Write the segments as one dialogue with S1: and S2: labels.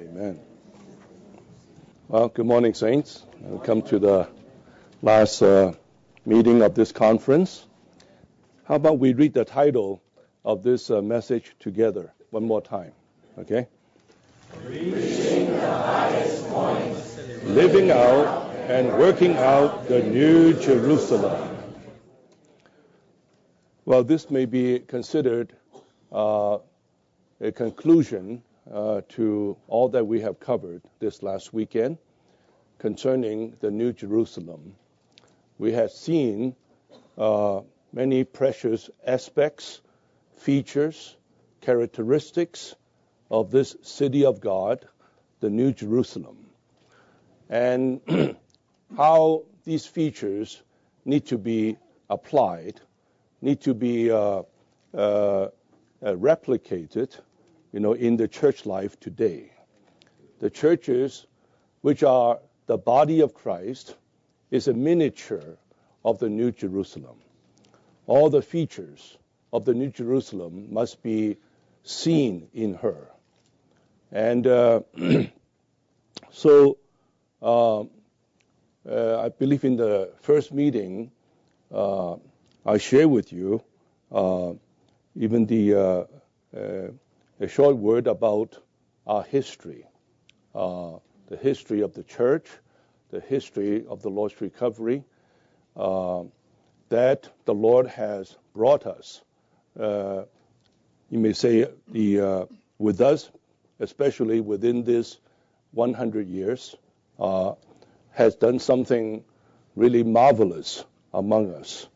S1: Amen. Well, good morning, Saints. Welcome to the last uh, meeting of this conference. How about we read the title of this uh, message together one more time? Okay?
S2: Reaching the highest point.
S1: Living out and working out the new Jerusalem. Well, this may be considered uh, a conclusion uh, to all that we have covered this last weekend concerning the New Jerusalem. We have seen uh, many precious aspects, features, characteristics of this city of God, the New Jerusalem, and how these features need to be applied, need to be uh, uh, uh replicated you know, in the church life today. The churches, which are the body of Christ, is a miniature of the New Jerusalem. All the features of the New Jerusalem must be seen in her. And uh, so uh, uh, I believe in the first meeting, uh, I share with you uh, even the uh, a short word about our history, uh, the history of the church, the history of the Lord's recovery, uh, that the Lord has brought us. Uh, you may say the uh, with us, especially within this 100 years, uh, has done something really marvelous among us.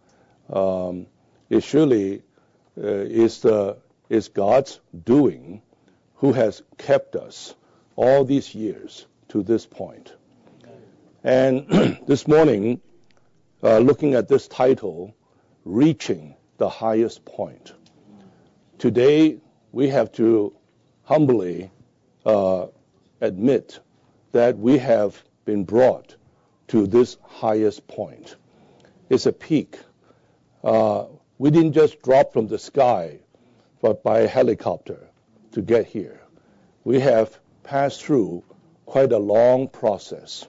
S1: Um, it surely uh, is the is God's doing who has kept us all these years to this point. And this morning, uh, looking at this title, Reaching the Highest Point. Today, we have to humbly uh, admit that we have been brought to this highest point. It's a peak. Uh, we didn't just drop from the sky but by helicopter to get here. We have passed through quite a long process.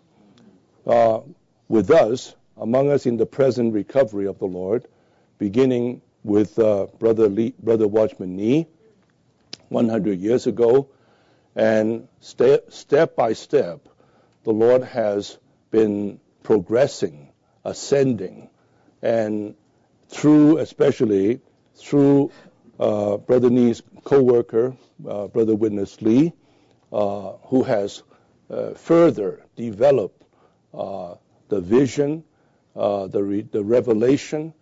S1: Uh, with us, among us in the present recovery of the Lord, beginning with uh, Brother, Lee, Brother Watchman Nee 100 years ago, and step, step by step, the Lord has been progressing, ascending, and through, especially through uh, Brother Nee's co-worker, uh, Brother Witness Lee, uh, who has uh, further developed uh, the vision, uh, the, re- the revelation,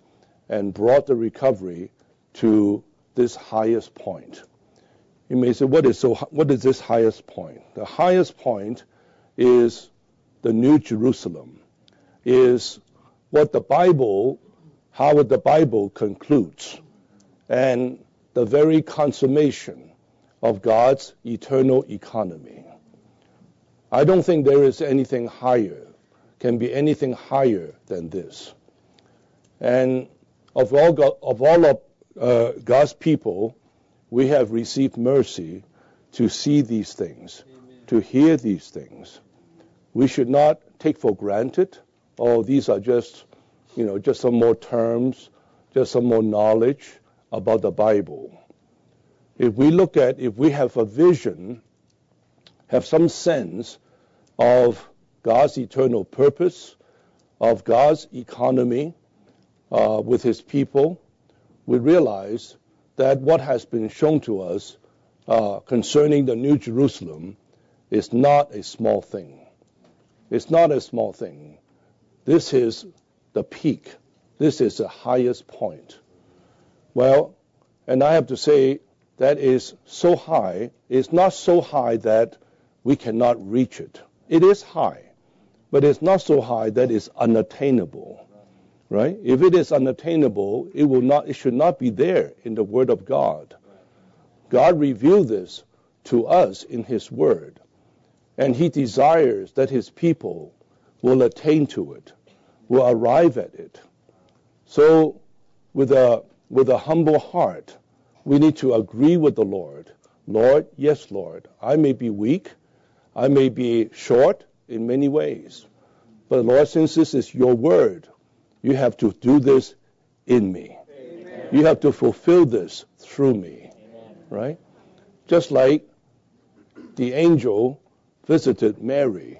S1: and brought the recovery to this highest point. You may say, what is, so, what is this highest point? The highest point is the New Jerusalem, is what the Bible, how the Bible concludes. And the very consummation of God's eternal economy. I don't think there is anything higher, can be anything higher than this. And of all, God, of, all of uh, God's people, we have received mercy to see these things, Amen. to hear these things. We should not take for granted, oh, these are just, you know, just some more terms, just some more knowledge about the Bible. If we look at, if we have a vision, have some sense of God's eternal purpose, of God's economy uh, with his people, we realize that what has been shown to us uh, concerning the New Jerusalem is not a small thing. It's not a small thing. This is the peak. This is the highest point. Well, and I have to say that is so high, it's not so high that we cannot reach it. It is high, but it's not so high that it's unattainable. Right? If it is unattainable, it will not it should not be there in the word of God. God revealed this to us in his word, and he desires that his people will attain to it, will arrive at it. So with a with a humble heart, we need to agree with the Lord. Lord, yes, Lord, I may be weak, I may be short in many ways. But Lord, since this is your word, you have to do this in me. Amen. You have to fulfill this through me. Amen. Right? Just like the angel visited Mary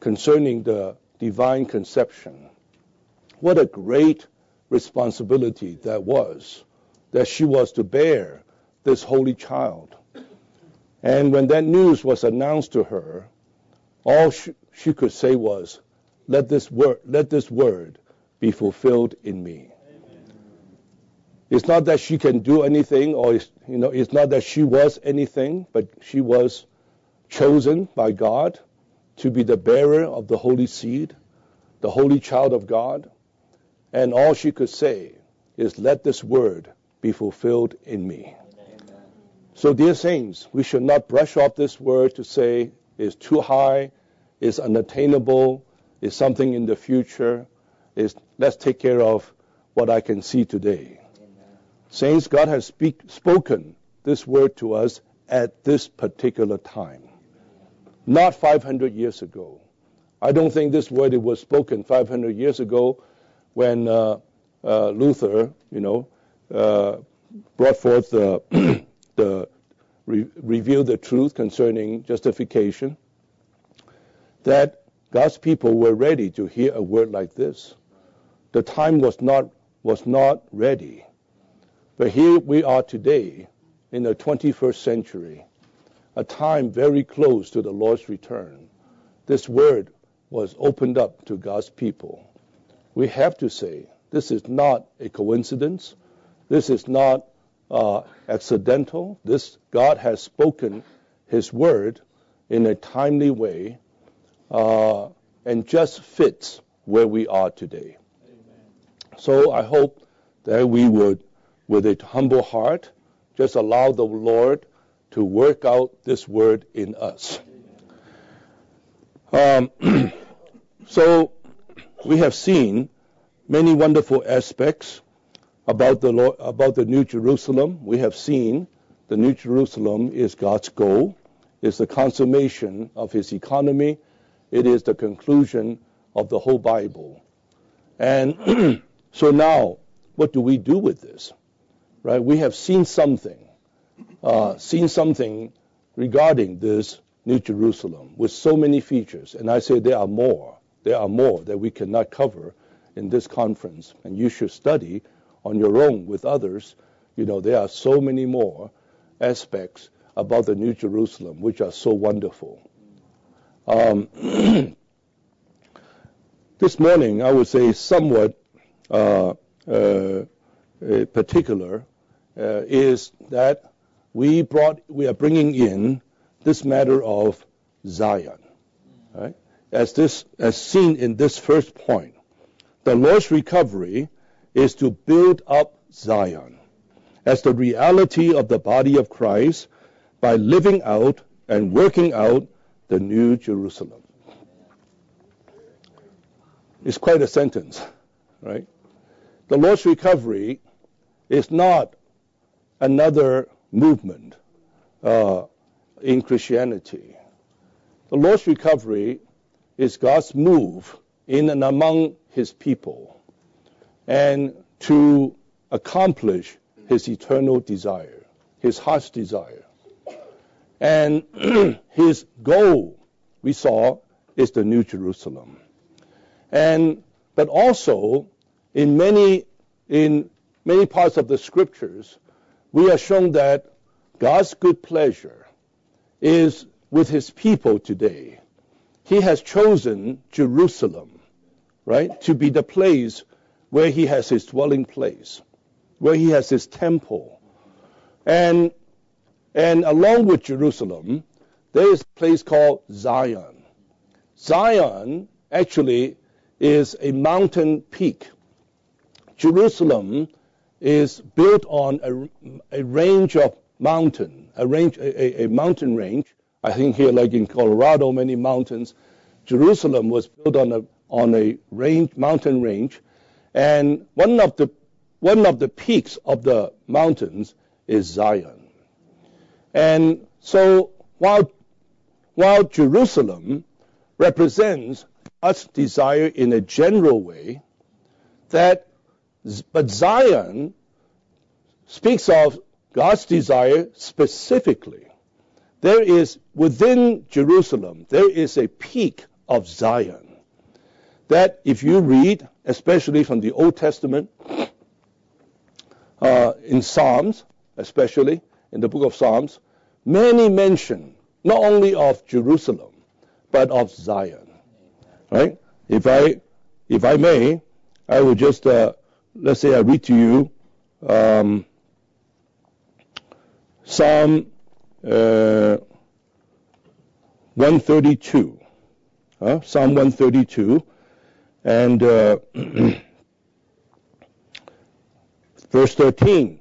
S1: concerning the divine conception. What a great responsibility that was, that she was to bear this holy child. And when that news was announced to her, all she, she could say was, let this word, let this word be fulfilled in me. It's not that she can do anything, or it's, you know, it's not that she was anything, but she was chosen by God to be the bearer of the holy seed, the holy child of God. And all she could say is, let this word be fulfilled in me. Amen. So, dear saints, we should not brush off this word to say it's too high, it's unattainable, it's something in the future. It's, let's take care of what I can see today. Amen. Saints, God has speak, spoken this word to us at this particular time, not 500 years ago. I don't think this word was spoken 500 years ago when uh, uh, Luther, you know, uh, brought forth the, the re- revealed the truth concerning justification, that God's people were ready to hear a word like this. The time was not was not ready. But here we are today in the 21st century, a time very close to the Lord's return. This word was opened up to God's people we have to say this is not a coincidence. This is not uh, accidental. This God has spoken His word in a timely way uh, and just fits where we are today. Amen. So I hope that we would, with a humble heart, just allow the Lord to work out this word in us. Um, so we have seen many wonderful aspects about the Lord, about the New Jerusalem. We have seen the New Jerusalem is God's goal, is the consummation of His economy, it is the conclusion of the whole Bible. And so now, what do we do with this? Right? We have seen something, uh, seen something regarding this New Jerusalem with so many features, and I say there are more there are more that we cannot cover in this conference, and you should study on your own with others. You know, there are so many more aspects about the New Jerusalem which are so wonderful. Um, this morning, I would say somewhat uh, uh, particular uh, is that we brought, we are bringing in this matter of Zion, right? As this as seen in this first point. The Lord's recovery is to build up Zion as the reality of the body of Christ by living out and working out the new Jerusalem. It's quite a sentence, right? The Lord's recovery is not another movement uh, in Christianity. The Lord's recovery is God's move in and among his people and to accomplish his eternal desire, his heart's desire. And his goal, we saw, is the New Jerusalem. And but also in many in many parts of the scriptures, we are shown that God's good pleasure is with his people today he has chosen Jerusalem, right, to be the place where he has his dwelling place, where he has his temple. And, and along with Jerusalem, there is a place called Zion. Zion actually is a mountain peak. Jerusalem is built on a, a range of mountain, a range, a, a mountain range I think here, like in Colorado, many mountains. Jerusalem was built on a on a range, mountain range, and one of the one of the peaks of the mountains is Zion. And so while while Jerusalem represents God's desire in a general way, that but Zion speaks of God's desire specifically. There is within Jerusalem, there is a peak of Zion that if you read, especially from the Old Testament, uh, in Psalms, especially in the book of Psalms, many mention not only of Jerusalem, but of Zion. Right? If I, if I may, I will just, uh, let's say I read to you um, Psalm uh, 132. Uh, Psalm 132. And uh, verse 13.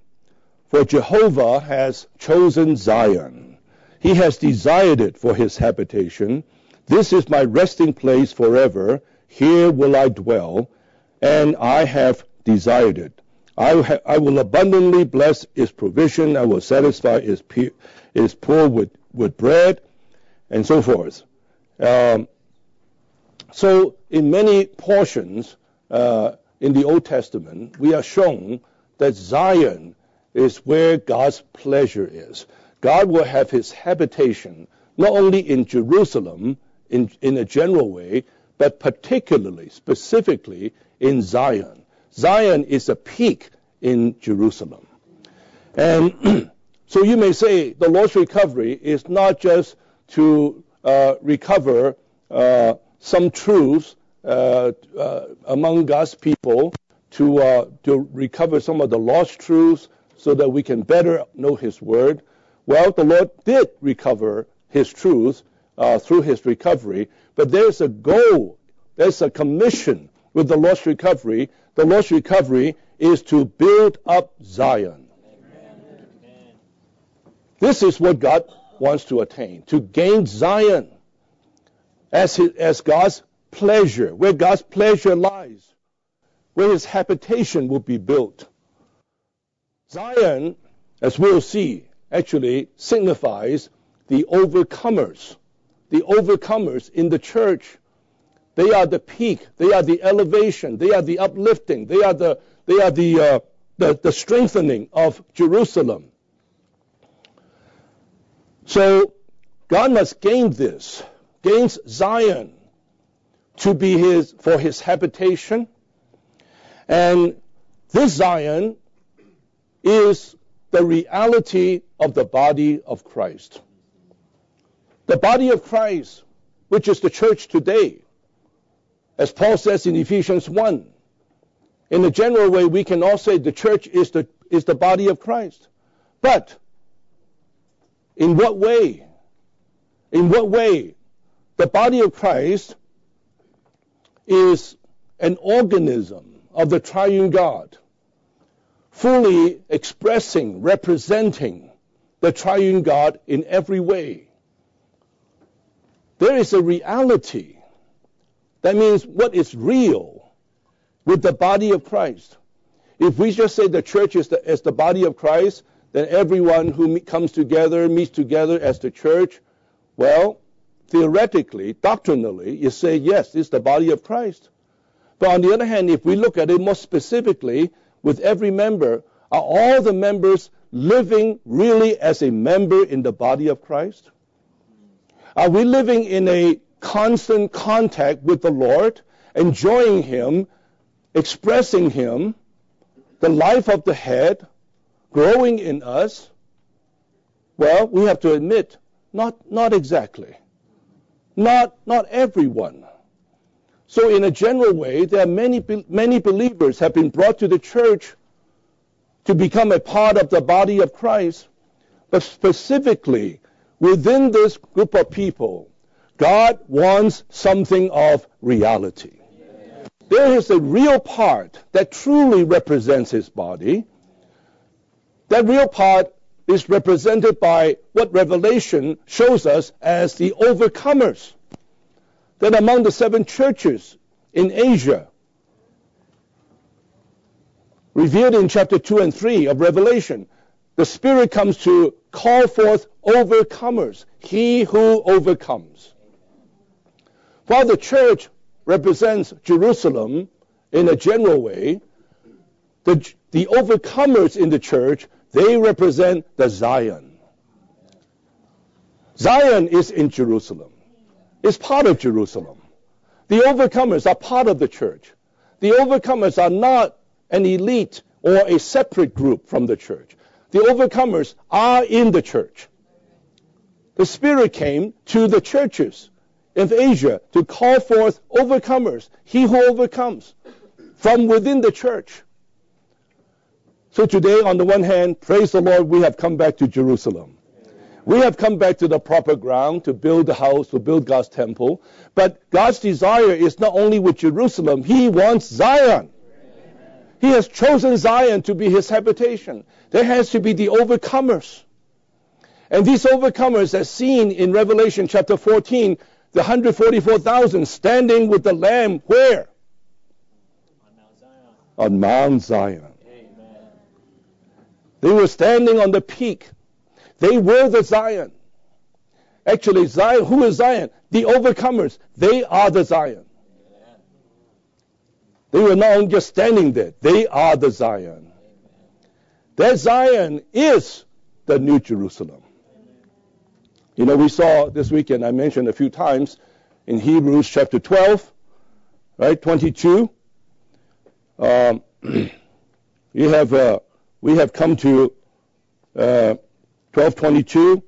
S1: For Jehovah has chosen Zion. He has desired it for his habitation. This is my resting place forever. Here will I dwell, and I have desired it. I, ha- I will abundantly bless his provision. I will satisfy his, pe- his poor with, with bread, and so forth. Um, so, in many portions uh, in the Old Testament, we are shown that Zion is where God's pleasure is. God will have his habitation not only in Jerusalem in, in a general way, but particularly, specifically in Zion. Zion is a peak in Jerusalem. And so you may say the Lord's recovery is not just to uh, recover uh, some truths uh, uh among God's people, to, uh, to recover some of the lost truths so that we can better know His Word. Well, the Lord did recover His truths uh, through His recovery, but there's a goal, there's a commission with the Lord's recovery. The Lord's recovery is to build up Zion. Amen. This is what God wants to attain, to gain Zion as, his, as God's pleasure, where God's pleasure lies, where his habitation will be built. Zion, as we'll see, actually signifies the overcomers, the overcomers in the church. They are the peak. They are the elevation. They are the uplifting. They are the, they are the, uh, the, the strengthening of Jerusalem. So God must gain this, gains Zion to be his, for his habitation. And this Zion is the reality of the body of Christ. The body of Christ, which is the church today, as Paul says in Ephesians 1. In a general way, we can all say the church is the, is the body of Christ. But in what way? In what way? The body of Christ is an organism of the triune God fully expressing, representing the triune God in every way. There is a reality. That means what is real with the body of Christ. If we just say the church is the, is the body of Christ, then everyone who comes together, meets together as the church, well, theoretically, doctrinally, you say, yes, it's the body of Christ. But on the other hand, if we look at it more specifically, with every member, are all the members living really as a member in the body of Christ? Are we living in a constant contact with the Lord, enjoying Him, expressing Him, the life of the head, growing in us? Well, we have to admit, not, not exactly. Not, not everyone. So in a general way, there are many, many believers have been brought to the church to become a part of the body of Christ. But specifically, within this group of people, God wants something of reality. There is a real part that truly represents his body. That real part is represented by what Revelation shows us as the overcomers that among the seven churches in Asia, revealed in chapter 2 and 3 of Revelation, the Spirit comes to call forth overcomers, he who overcomes. While the church represents Jerusalem in a general way, the, the overcomers in the church, they represent the Zion. Zion is in Jerusalem. It's part of Jerusalem. The overcomers are part of the church. The overcomers are not an elite or a separate group from the church. The overcomers are in the church. The Spirit came to the churches of Asia to call forth overcomers, he who overcomes, from within the church. So today, on the one hand, praise the Lord, we have come back to Jerusalem. We have come back to the proper ground to build the house, to build God's temple. But God's desire is not only with Jerusalem, He wants Zion. He has chosen Zion to be His habitation. There has to be the overcomers. And these overcomers, as seen in Revelation chapter 14, the 144,000 standing with the Lamb where? On Mount Zion. On Mount Zion. Amen. They were standing on the peak. They were the Zion. Actually, Zion, who is Zion? The overcomers. They are the Zion. They were not only just standing there, they are the Zion. That Zion is the New Jerusalem. You know, we saw this weekend, I mentioned a few times in Hebrews chapter 12, right, 22. Um, we have uh, we have come to uh, 1222.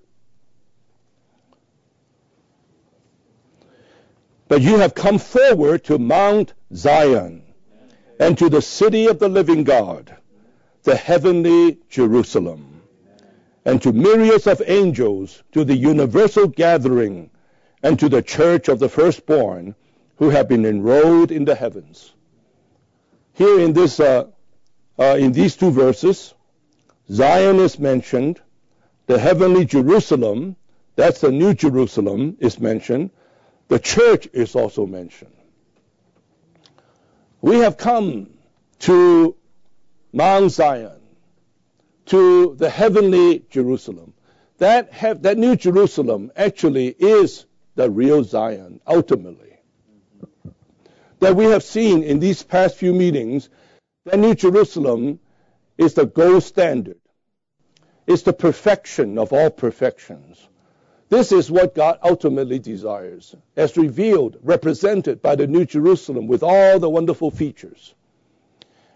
S1: But you have come forward to Mount Zion and to the city of the living God, the heavenly Jerusalem, and to myriads of angels, to the universal gathering, and to the church of the firstborn who have been enrolled in the heavens. Here in this, uh, uh, in these two verses, Zion is mentioned, the heavenly Jerusalem, that's the new Jerusalem, is mentioned. The church is also mentioned. We have come to Mount Zion, to the heavenly Jerusalem. That, that new Jerusalem actually is the real Zion, ultimately. That we have seen in these past few meetings, that new Jerusalem is the gold standard. It's the perfection of all perfections. This is what God ultimately desires, as revealed, represented by the New Jerusalem with all the wonderful features.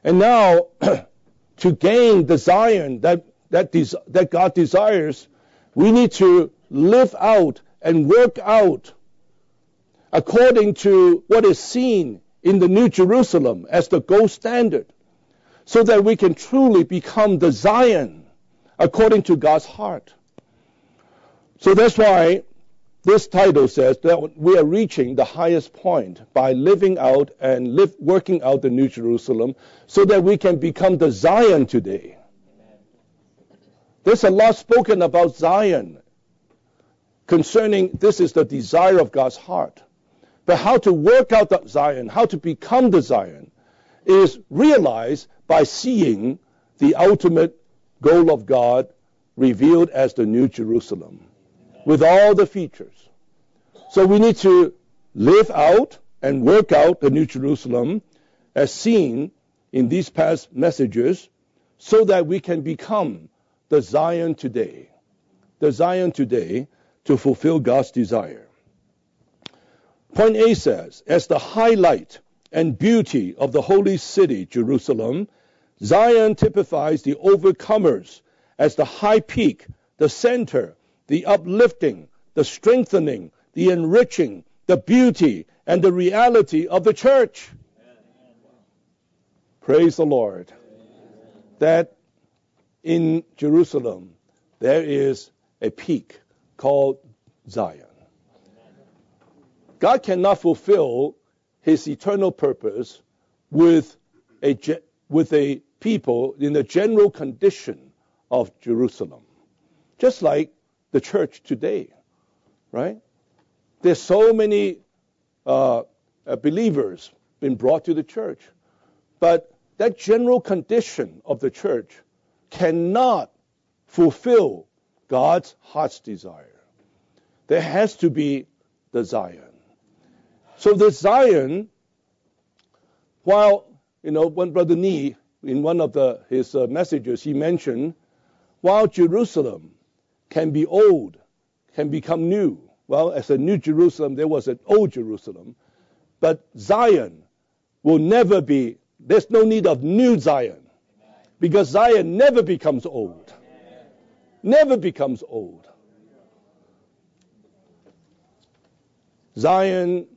S1: And now, to gain the Zion that, that, des- that God desires, we need to live out and work out according to what is seen in the New Jerusalem as the gold standard, so that we can truly become the Zion according to God's heart. So that's why this title says that we are reaching the highest point by living out and live, working out the New Jerusalem so that we can become the Zion today. There's a lot spoken about Zion concerning this is the desire of God's heart. But how to work out the Zion, how to become the Zion, is realized by seeing the ultimate goal of God revealed as the New Jerusalem with all the features. So we need to live out and work out the New Jerusalem as seen in these past messages so that we can become the Zion today. The Zion today to fulfill God's desire. Point A says, as the highlight and beauty of the holy city, Jerusalem, Zion typifies the overcomers as the high peak, the center, the uplifting, the strengthening, the enriching, the beauty, and the reality of the church. Praise the Lord. That in Jerusalem there is a peak called Zion. God cannot fulfill his eternal purpose with a, with a people in the general condition of Jerusalem. Just like the church today, right? There's so many uh, uh, believers been brought to the church, but that general condition of the church cannot fulfill God's heart's desire. There has to be the Zion. So the Zion, while, you know, when Brother Nee, in one of the, his uh, messages, he mentioned, while Jerusalem can be old, can become new. Well, as a new Jerusalem, there was an old Jerusalem. But Zion will never be, there's no need of new Zion. Because Zion never becomes old. Never becomes old. Zion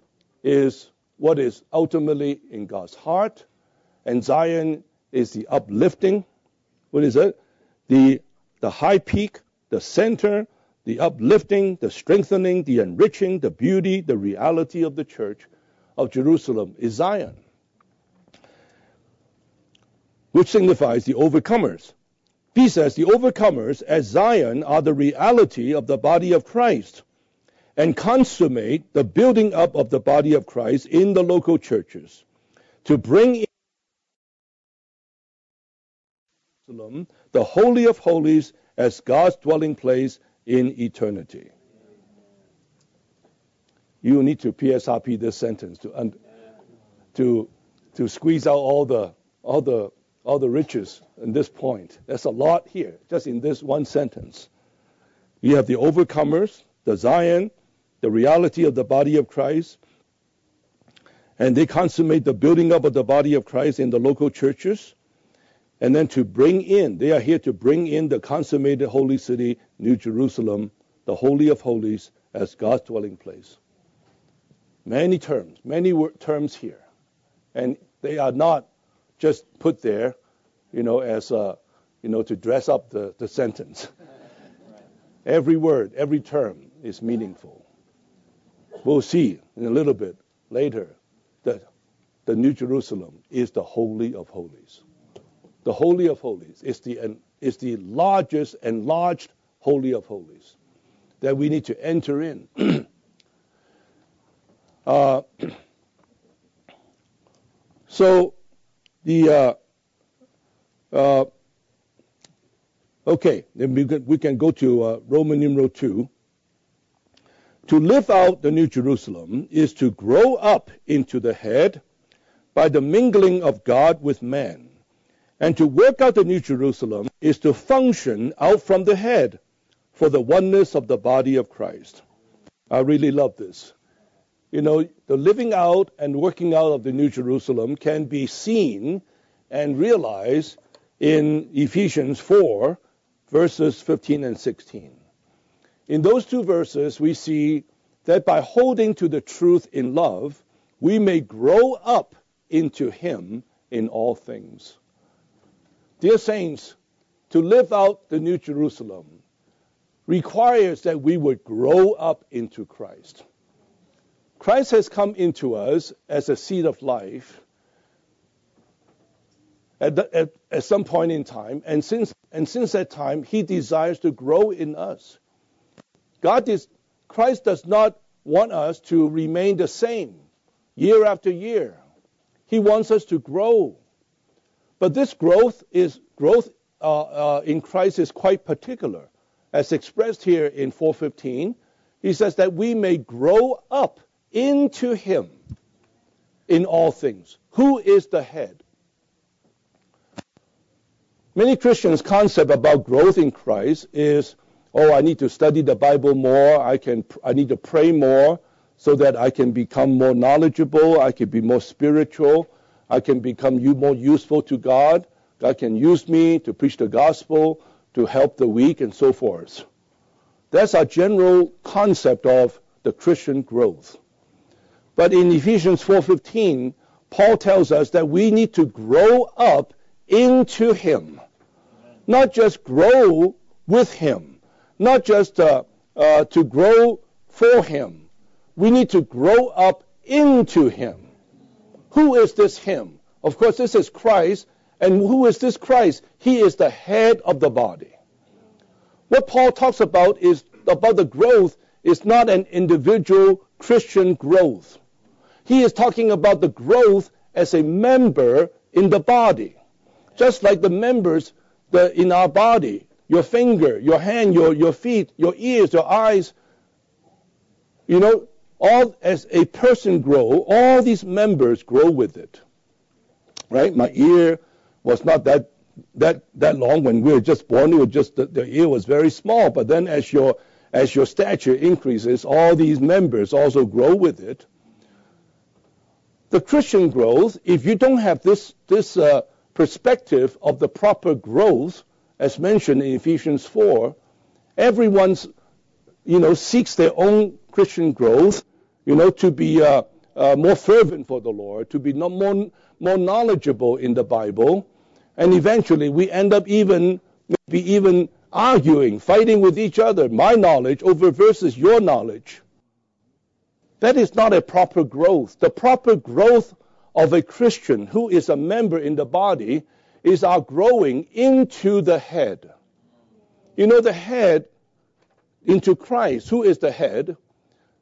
S1: is what is ultimately in God's heart, and Zion is the uplifting. What is it? The, the high peak, the center, the uplifting, the strengthening, the enriching, the beauty, the reality of the church of Jerusalem is Zion which signifies the overcomers. He says the overcomers as Zion are the reality of the body of Christ and consummate the building up of the body of Christ in the local churches to bring in the Holy of Holies, as God's dwelling place in eternity. You need to PSRP this sentence to, to, to squeeze out all the, all the all the riches in this point. There's a lot here, just in this one sentence. You have the overcomers, the Zion, the reality of the body of Christ, and they consummate the building up of the body of Christ in the local churches. And then to bring in, they are here to bring in the consummated holy city, New Jerusalem, the Holy of Holies, as God's dwelling place. Many terms, many terms here. And they are not just put there, you know, as a, you know, to dress up the, the sentence. Every word, every term is meaningful. We'll see in a little bit later that the New Jerusalem is the Holy of Holies. The Holy of Holies is the, is the largest enlarged Holy of Holies that we need to enter in. uh, so the uh, uh, okay, then we can, we can go to uh, Roman numeral two. To live out the New Jerusalem is to grow up into the head by the mingling of God with man. And to work out the New Jerusalem is to function out from the head for the oneness of the body of Christ. I really love this. You know, the living out and working out of the New Jerusalem can be seen and realized in Ephesians 4, verses 15 and 16. In those two verses, we see that by holding to the truth in love, we may grow up into Him in all things. Dear saints, to live out the New Jerusalem requires that we would grow up into Christ. Christ has come into us as a seed of life at, the, at, at some point in time, and since, and since that time, he desires to grow in us. God is, Christ does not want us to remain the same year after year. He wants us to grow. But this growth is growth uh, uh, in Christ is quite particular, as expressed here in 415. He says that we may grow up into him in all things. Who is the head? Many Christians' concept about growth in Christ is, oh, I need to study the Bible more. I can, I need to pray more so that I can become more knowledgeable. I can be more spiritual. I can become more useful to God. God can use me to preach the gospel, to help the weak, and so forth. That's our general concept of the Christian growth. But in Ephesians 4:15, Paul tells us that we need to grow up into him. Not just grow with him, not just uh, uh, to grow for him. We need to grow up into him. Who is this him? Of course, this is Christ. And who is this Christ? He is the head of the body. What Paul talks about is about the growth is not an individual Christian growth. He is talking about the growth as a member in the body. Just like the members the, in our body, your finger, your hand, your, your feet, your ears, your eyes. You know, all as a person grow, all these members grow with it. Right? My ear was not that that that long when we were just born. It was just the, the ear was very small. But then as your as your stature increases, all these members also grow with it. The Christian growth, if you don't have this this uh, perspective of the proper growth, as mentioned in Ephesians 4, everyone's, you know, seeks their own Christian growth, you know, to be uh, uh, more fervent for the Lord, to be more, more knowledgeable in the Bible, and eventually we end up even, maybe even arguing, fighting with each other, my knowledge over versus your knowledge. That is not a proper growth. The proper growth of a Christian who is a member in the body is our growing into the head. You know, the head into Christ. Who is the head?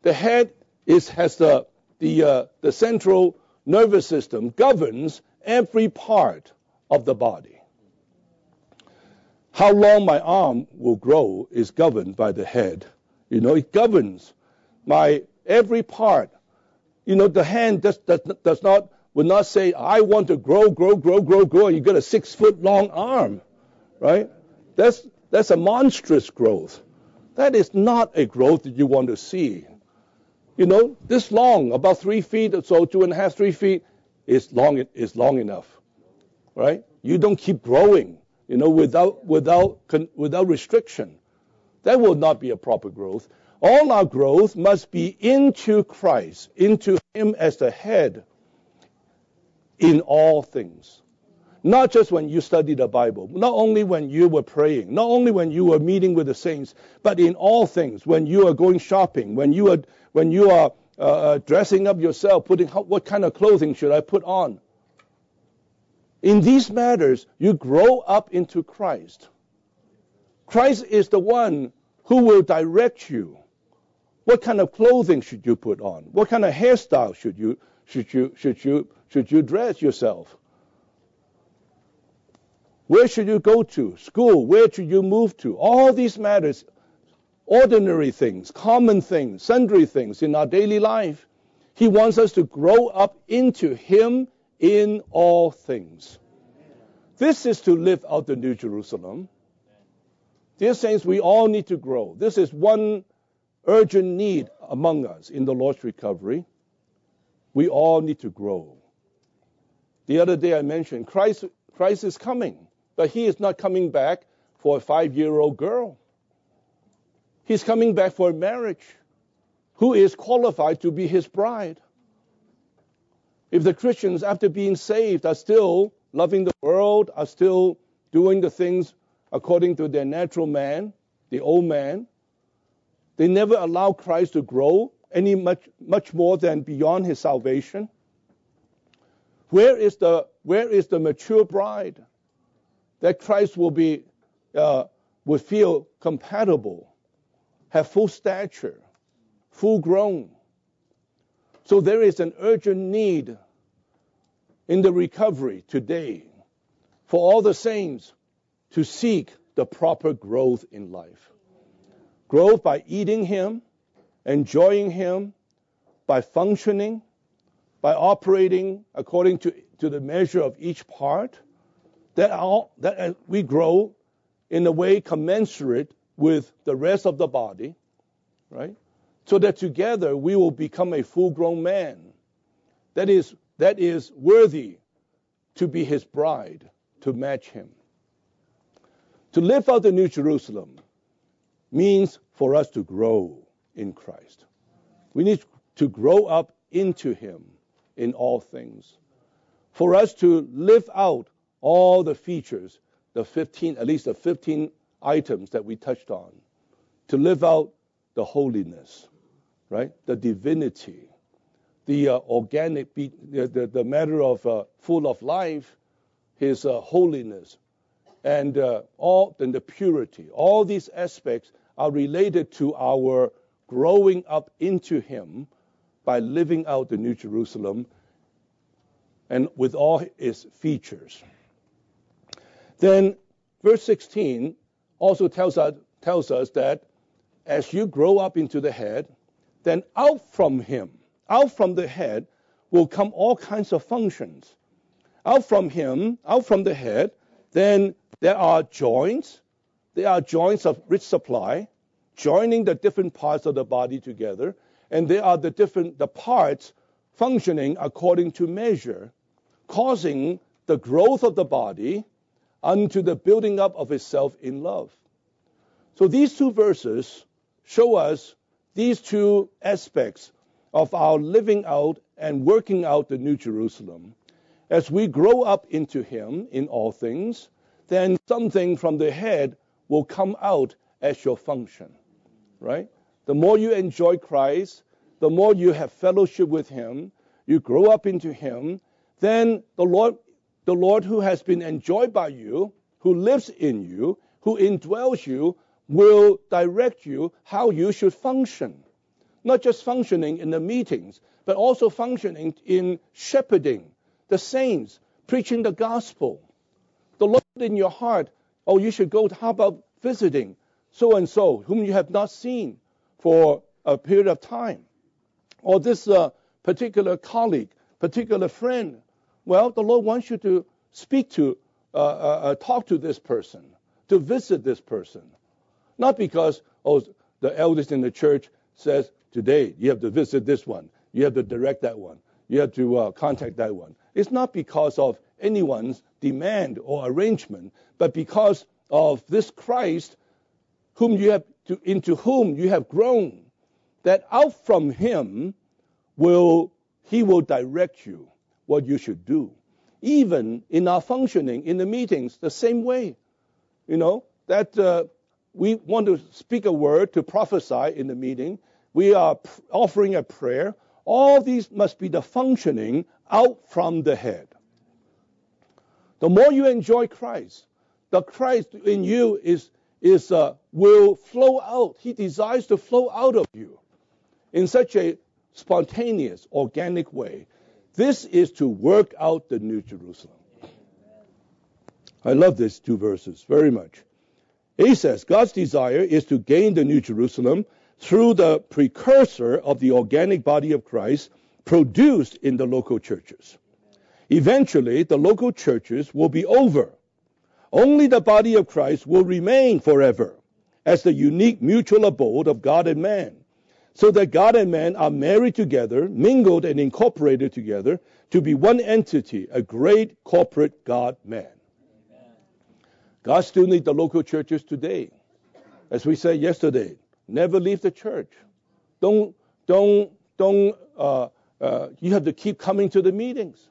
S1: The head is has the the uh, the central nervous system governs every part of the body. How long my arm will grow is governed by the head. You know, it governs my every part. You know, the hand does, does, does not would not say, I want to grow, grow, grow, grow, grow, and you got a six foot long arm, right? That's, that's a monstrous growth. That is not a growth that you want to see. You know, this long, about three feet or so, two and a half, three feet, is long, is long enough, right? You don't keep growing, you know, without, without, without restriction. That will not be a proper growth. All our growth must be into Christ, into Him as the head in all things. Not just when you study the Bible, not only when you were praying, not only when you were meeting with the saints, but in all things, when you are going shopping, when you are, when you are uh, uh dressing up yourself, putting what kind of clothing should I put on? In these matters, you grow up into Christ. Christ is the one who will direct you. What kind of clothing should you put on? What kind of hairstyle should you should you should you should you dress yourself? Where should you go to? School? Where should you move to? All these matters, ordinary things, common things, sundry things in our daily life. He wants us to grow up into Him in all things. This is to live out the New Jerusalem. Dear saints, we all need to grow. This is one urgent need among us in the Lord's recovery. We all need to grow. The other day I mentioned Christ, Christ is coming, but he is not coming back for a five year old girl. He's coming back for a marriage. Who is qualified to be his bride? If the Christians, after being saved, are still loving the world, are still doing the things according to their natural man, the old man, they never allow Christ to grow any much, much more than beyond his salvation. Where is the, where is the mature bride that Christ will be, uh, will feel compatible, have full stature, full grown? So there is an urgent need in the recovery today for all the saints to seek the proper growth in life. Growth by eating Him, enjoying Him, by functioning, by operating according to, to the measure of each part, that, all, that uh, we grow in a way commensurate with the rest of the body, right? So that together we will become a full grown man that is, that is worthy to be his bride, to match him. To live out the New Jerusalem means for us to grow in Christ. We need to grow up into him in all things. For us to live out all the features, the 15, at least the 15 items that we touched on, to live out the holiness, right? The divinity, the uh, organic, the, the, the, matter of uh, full of life, his uh, holiness, and uh, all then the purity. All these aspects are related to our growing up into him by living out the New Jerusalem and with all its features. Then, verse 16, also tells us, tells us that as you grow up into the head, then out from him, out from the head, will come all kinds of functions. Out from him, out from the head, then there are joints. There are joints of rich supply, joining the different parts of the body together, and there are the different the parts functioning according to measure, causing the growth of the body unto the building up of itself in love. So these two verses show us these two aspects of our living out and working out the New Jerusalem. As we grow up into Him in all things, then something from the head will come out as your function, right? The more you enjoy Christ, the more you have fellowship with Him, you grow up into Him, then the Lord, the Lord who has been enjoyed by you, who lives in you, who indwells you, will direct you how you should function. Not just functioning in the meetings, but also functioning in shepherding the saints, preaching the gospel. The Lord in your heart, oh, you should go, how about visiting so and so, whom you have not seen for a period of time? Or this uh, particular colleague, particular friend. Well, the Lord wants you to speak to, uh, uh, uh talk to this person, to visit this person. Not because, oh, the eldest in the church says, today you have to visit this one. You have to direct that one. You have to uh, contact that one. It's not because of anyone's demand or arrangement, but because of this Christ whom you have to, into whom you have grown, that out from him will he will direct you what you should do. Even in our functioning in the meetings, the same way. You know, that uh, we want to speak a word to prophesy in the meeting. We are offering a prayer. All these must be the functioning out from the head. The more you enjoy Christ, the Christ in you is, is uh, will flow out. He desires to flow out of you in such a spontaneous, organic way. This is to work out the New Jerusalem. I love these two verses very much. He says God's desire is to gain the New Jerusalem through the precursor of the organic body of Christ produced in the local churches. Eventually, the local churches will be over. Only the body of Christ will remain forever as the unique mutual abode of God and man, so that God and man are married together, mingled and incorporated together to be one entity, a great corporate God man. God still needs the local churches today. As we said yesterday, never leave the church. Don't, don't, don't, uh, uh, you have to keep coming to the meetings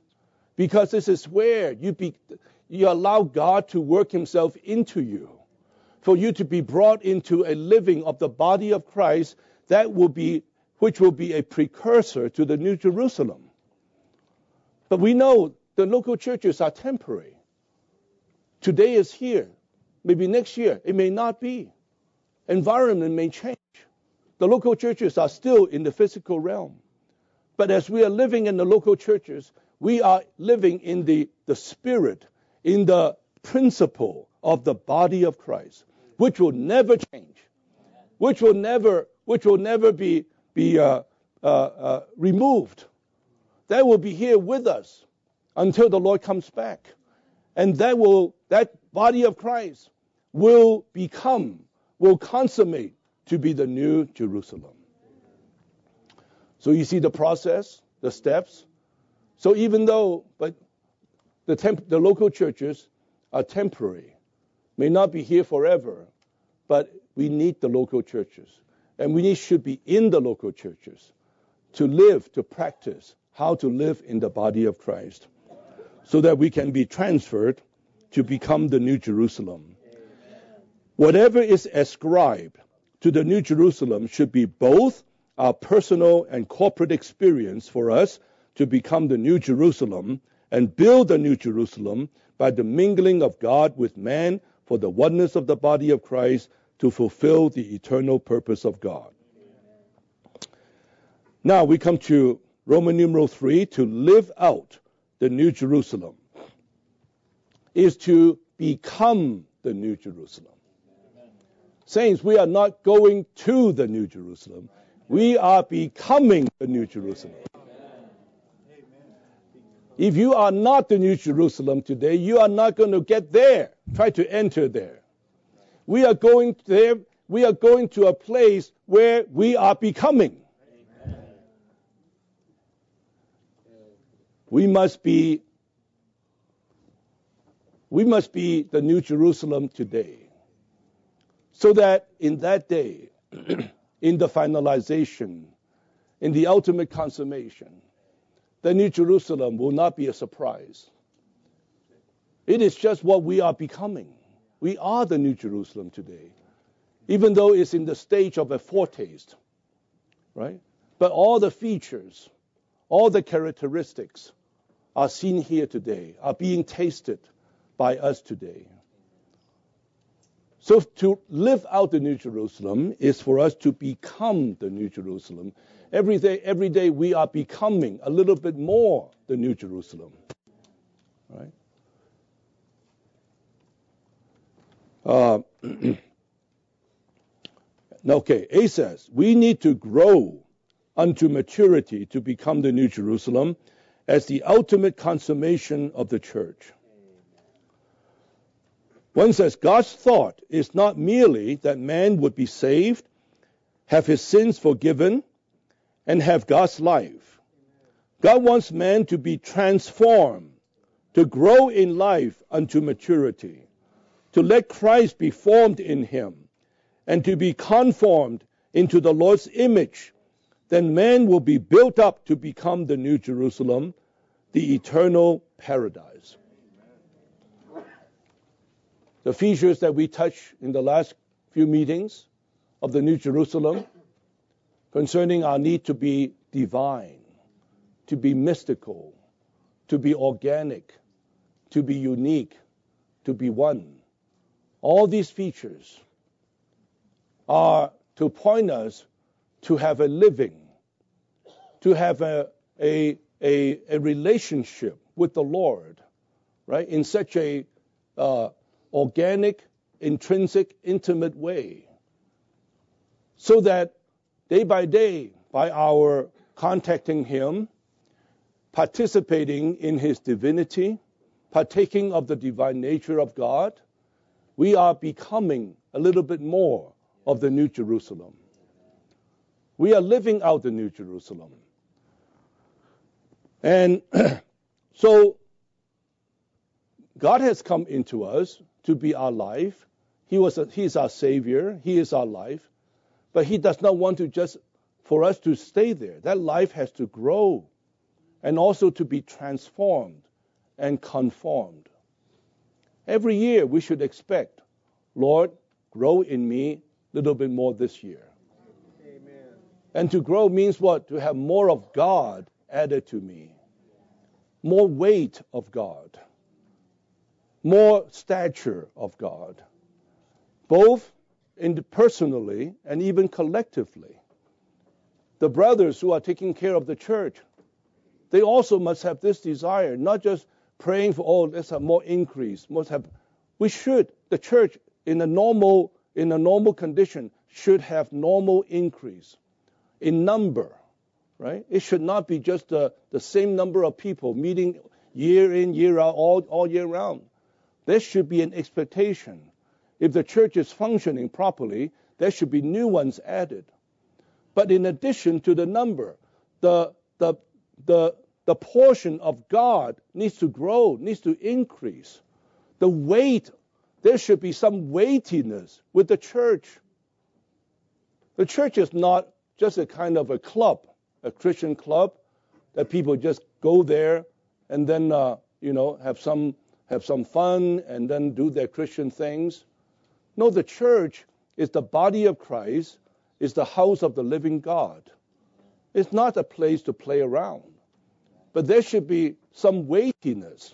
S1: because this is where you, be, you allow God to work himself into you for you to be brought into a living of the body of Christ that will be, which will be a precursor to the New Jerusalem. But we know the local churches are temporary. Today is here. Maybe next year it may not be. Environment may change. The local churches are still in the physical realm. But as we are living in the local churches, we are living in the, the spirit, in the principle of the body of Christ, which will never change, which will never, which will never be, be uh, uh, uh, removed. That will be here with us until the Lord comes back. And that will, that body of Christ will become, will consummate to be the new Jerusalem. So you see the process, the steps. So even though, but the, temp, the local churches are temporary, may not be here forever, but we need the local churches. And we should be in the local churches to live, to practice how to live in the body of Christ so that we can be transferred to become the New Jerusalem. Whatever is ascribed to the New Jerusalem should be both our personal and corporate experience for us to become the New Jerusalem and build the New Jerusalem by the mingling of God with man for the oneness of the body of Christ to fulfill the eternal purpose of God. Now we come to Roman numeral 3 to live out the New Jerusalem is to become the New Jerusalem. Saints, we are not going to the New Jerusalem. We are becoming the New Jerusalem. If you are not the New Jerusalem today, you are not going to get there. Try to enter there. We are going there. We are going to a place where we are becoming. We must be we must be the New Jerusalem today. So that in that day, in the finalization, in the ultimate consummation, the New Jerusalem will not be a surprise. It is just what we are becoming. We are the New Jerusalem today, even though it's in the stage of a foretaste, right? But all the features, all the characteristics are seen here today, are being tasted by us today. So to live out the New Jerusalem is for us to become the New Jerusalem. Every day, every day we are becoming a little bit more the New Jerusalem. Right? Uh, okay, A says, we need to grow unto maturity to become the New Jerusalem as the ultimate consummation of the church. One says God's thought is not merely that man would be saved, have his sins forgiven, and have God's life. God wants man to be transformed, to grow in life unto maturity, to let Christ be formed in him, and to be conformed into the Lord's image. Then man will be built up to become the New Jerusalem, the eternal paradise the features that we touched in the last few meetings of the New Jerusalem concerning our need to be divine, to be mystical, to be organic, to be unique, to be one. All these features are to point us to have a living, to have a, a, a, a relationship with the Lord, right, in such a uh, organic, intrinsic, intimate way. So that day by day, by our contacting Him, participating in His divinity, partaking of the divine nature of God, we are becoming a little bit more of the New Jerusalem. We are living out the New Jerusalem. And so God has come into us to be our life. He was a, he is our savior. He is our life. But he does not want to just for us to stay there. That life has to grow and also to be transformed and conformed. Every year we should expect, Lord, grow in me a little bit more this year. Amen. And to grow means what? To have more of God added to me, more weight of God more stature of God, both personally and even collectively. The brothers who are taking care of the church, they also must have this desire, not just praying for, oh, let's have more increase, must have, we should, the church in a normal, in a normal condition should have normal increase in number, right? It should not be just the, the same number of people meeting year in, year out, all, all year round. There should be an expectation. If the church is functioning properly, there should be new ones added. But in addition to the number, the, the, the, the portion of God needs to grow, needs to increase. The weight, there should be some weightiness with the church. The church is not just a kind of a club, a Christian club, that people just go there and then, uh, you know, have some have some fun, and then do their Christian things. No, the church is the body of Christ, is the house of the living God. It's not a place to play around. But there should be some weightiness.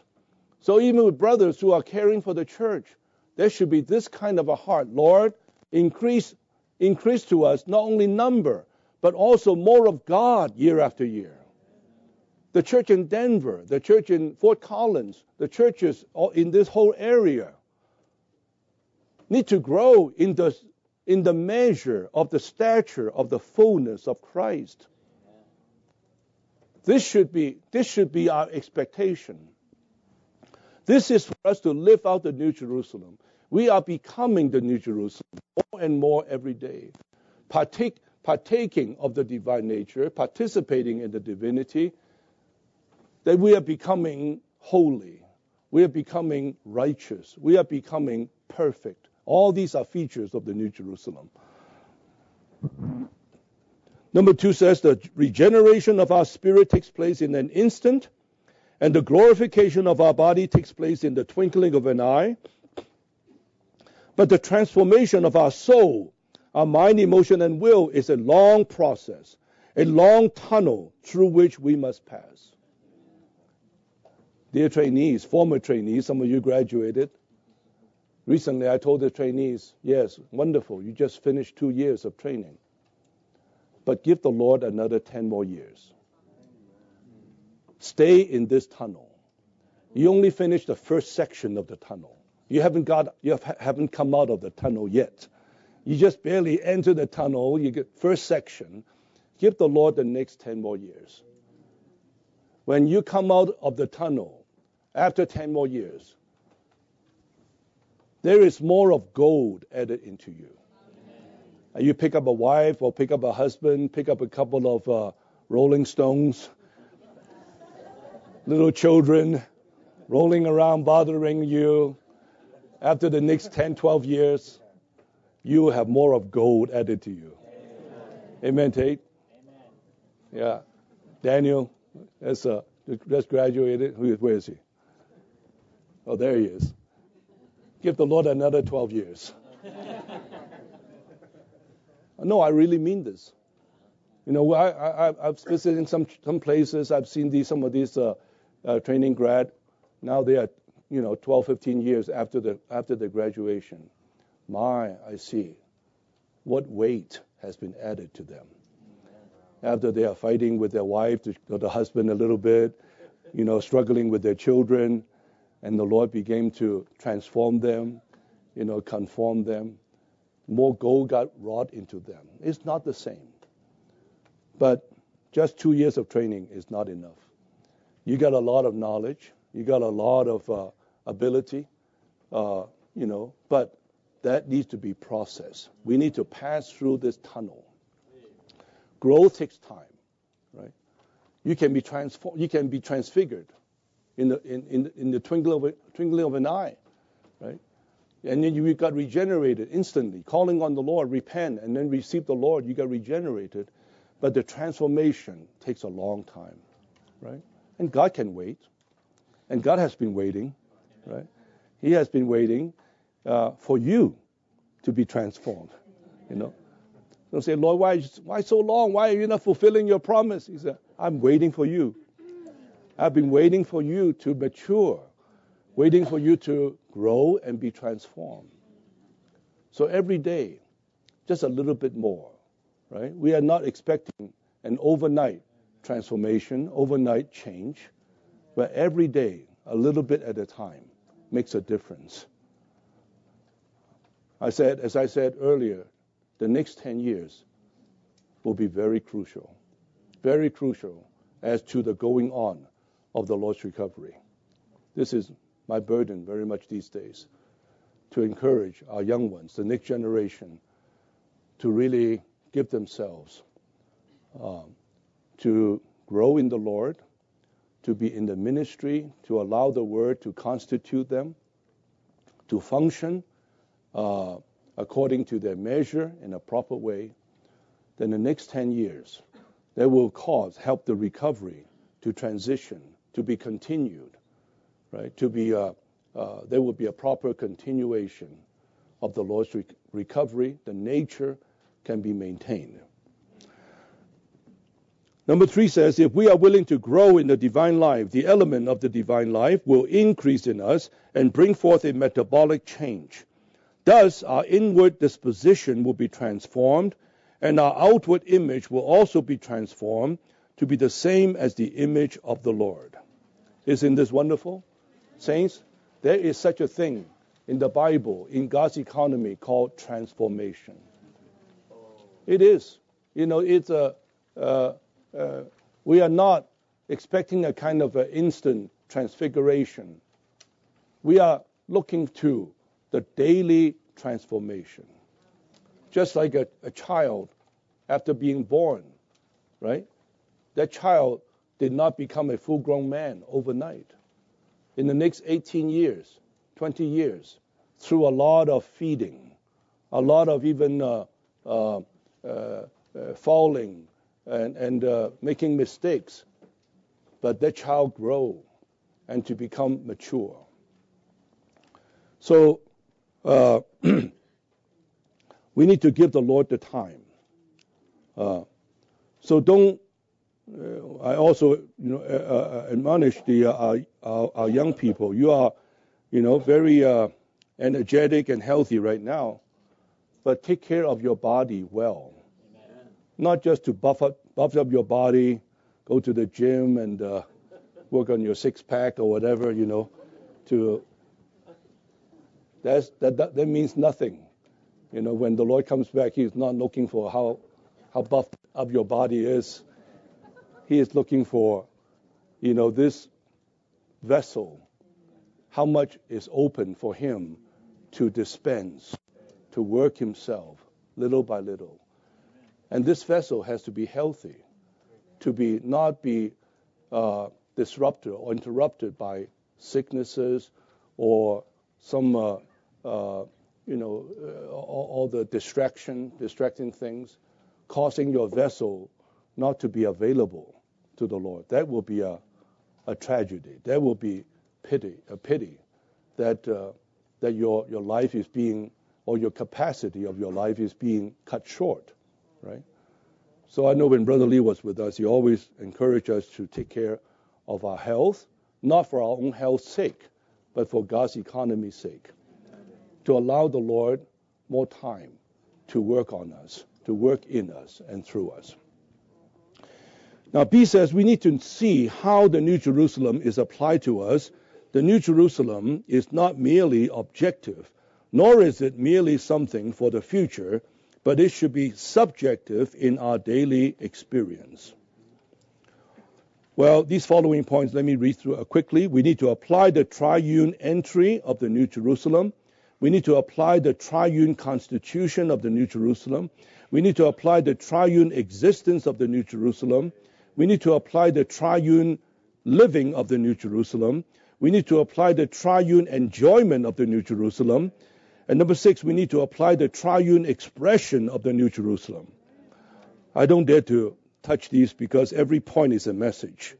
S1: So even with brothers who are caring for the church, there should be this kind of a heart. Lord, increase increase to us not only number, but also more of God year after year the church in Denver, the church in Fort Collins, the churches in this whole area need to grow in the in the measure of the stature of the fullness of Christ. This should be, this should be our expectation. This is for us to live out the New Jerusalem. We are becoming the New Jerusalem more and more every day. Partake, partaking of the divine nature, participating in the divinity, that we are becoming holy. We are becoming righteous. We are becoming perfect. All these are features of the New Jerusalem. Number two says the regeneration of our spirit takes place in an instant, and the glorification of our body takes place in the twinkling of an eye. But the transformation of our soul, our mind, emotion, and will is a long process, a long tunnel through which we must pass. Dear trainees, former trainees, some of you graduated. Recently, I told the trainees, yes, wonderful, you just finished two years of training. But give the Lord another 10 more years. Stay in this tunnel. You only finished the first section of the tunnel. You haven't got, you haven't come out of the tunnel yet. You just barely enter the tunnel. You get first section. Give the Lord the next 10 more years. When you come out of the tunnel, after 10 more years, there is more of gold added into you. And you pick up a wife or pick up a husband, pick up a couple of uh, Rolling Stones, little children rolling around bothering you. After the next 10, 12 years, you will have more of gold added to you. Amen, Tate? Amen. Yeah. Daniel, that's, uh, just graduated. Where is he? Oh, there he is. Give the Lord another 12 years. no, I really mean this. You know, I, I, I've visited in some, some places. I've seen these, some of these uh, uh, training grad. Now they are, you know, 12, 15 years after the, after the graduation. My, I see what weight has been added to them. After they are fighting with their wife or the husband a little bit, you know, struggling with their children, and the Lord began to transform them, you know, conform them. More gold got wrought into them. It's not the same. But just two years of training is not enough. You got a lot of knowledge, you got a lot of uh, ability, uh, you know, but that needs to be processed. We need to pass through this tunnel. Growth takes time, right? You can be transformed, you can be transfigured in the, in, in, in the twinkling of, a, twinkling of an eye, right? And then you got regenerated instantly, calling on the Lord, repent, and then receive the Lord, you got regenerated. But the transformation takes a long time, right? And God can wait. And God has been waiting, right? He has been waiting uh, for you to be transformed, you know? Don't say, Lord, why, why so long? Why are you not fulfilling your promise? He said, I'm waiting for you I've been waiting for you to mature, waiting for you to grow and be transformed. So every day, just a little bit more, right? We are not expecting an overnight transformation, overnight change, but every day, a little bit at a time, makes a difference. I said, as I said earlier, the next 10 years will be very crucial, very crucial as to the going on of the Lord's recovery. This is my burden very much these days to encourage our young ones, the next generation, to really give themselves um, to grow in the Lord, to be in the ministry, to allow the Word to constitute them, to function uh, according to their measure in a proper way. Then the next 10 years, that will cause, help the recovery to transition to be continued, right? To be a, uh, there will be a proper continuation of the Lord's re- recovery. The nature can be maintained. Number three says, if we are willing to grow in the divine life, the element of the divine life will increase in us and bring forth a metabolic change. Thus, our inward disposition will be transformed, and our outward image will also be transformed to be the same as the image of the Lord. Isn't this wonderful? Saints, there is such a thing in the Bible, in God's economy, called transformation. It is. You know, it's a, uh, uh, we are not expecting a kind of an instant transfiguration. We are looking to the daily transformation. Just like a, a child after being born, right? That child did not become a full grown man overnight. In the next 18 years, 20 years, through a lot of feeding, a lot of even uh, uh, uh, uh falling and, and uh, making mistakes, but that child grow and to become mature. So uh, we need to give the Lord the time. so don't I also, you know, uh, uh, admonish the our, our, young people. You are, you know, very energetic and healthy right now, but take care of your body well. Amen. Not just to buff up, buff up your body, go to the gym and uh, work on your six pack or whatever, you know. To that's, that, that that means nothing. You know, when the Lord comes back, He's not looking for how how buffed up your body is. He is looking for, you know, this vessel, how much is open for him to dispense, to work himself little by little. And this vessel has to be healthy, to be not be uh, disrupted or interrupted by sicknesses or some, uh, uh, you know, uh, all, all, the distraction, distracting things, causing your vessel not to be available to the Lord. That will be a, a tragedy. That will be pity, a pity that, uh, that your, your life is being, or your capacity of your life is being cut short, right? So I know when Brother Lee was with us, he always encouraged us to take care of our health, not for our own health's sake, but for God's economy's sake. To allow the Lord more time to work on us, to work in us and through us. Now, B says we need to see how the New Jerusalem is applied to us. The New Jerusalem is not merely objective, nor is it merely something for the future, but it should be subjective in our daily experience. Well, these following points, let me read through uh, quickly. We need to apply the triune entry of the New Jerusalem. We need to apply the triune constitution of the New Jerusalem. We need to apply the triune existence of the New Jerusalem. We need to apply the triune living of the New Jerusalem. We need to apply the triune enjoyment of the New Jerusalem. And number six, we need to apply the triune expression of the New Jerusalem. I don't dare to touch these because every point is a message.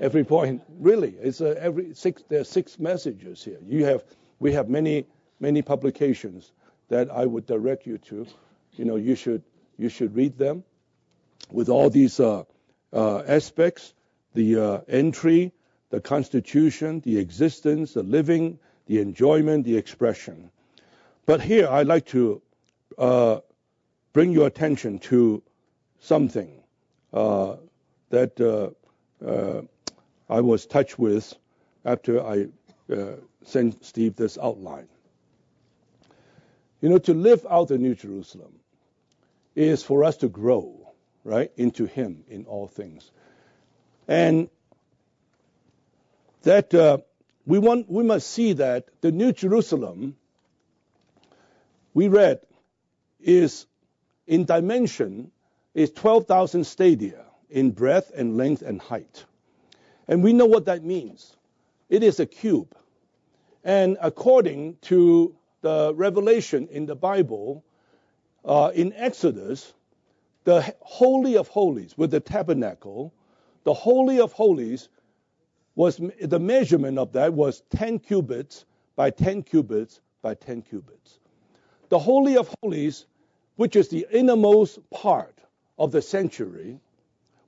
S1: Every point, really, it's a, every six. There are six messages here. You have, we have many, many publications that I would direct you to. You know, you should, you should read them with all these uh, aspects the uh, entry, the constitution, the existence, the living, the enjoyment, the expression. But here I'd like to uh, bring your attention to something uh, that uh, uh, I was touched with after I sent Steve this outline. You know, to live out the New Jerusalem is for us to grow right, into Him in all things. And that uh, we want, we must see that the New Jerusalem we read is in dimension is 12,000 stadia in breadth and length and height. And we know what that means. It is a cube. And according to the revelation in the Bible, uh, in Exodus, the Holy of Holies with the tabernacle, the Holy of Holies was the measurement of that was 10 cubits by 10 cubits by 10 cubits. The Holy of Holies, which is the innermost part of the sanctuary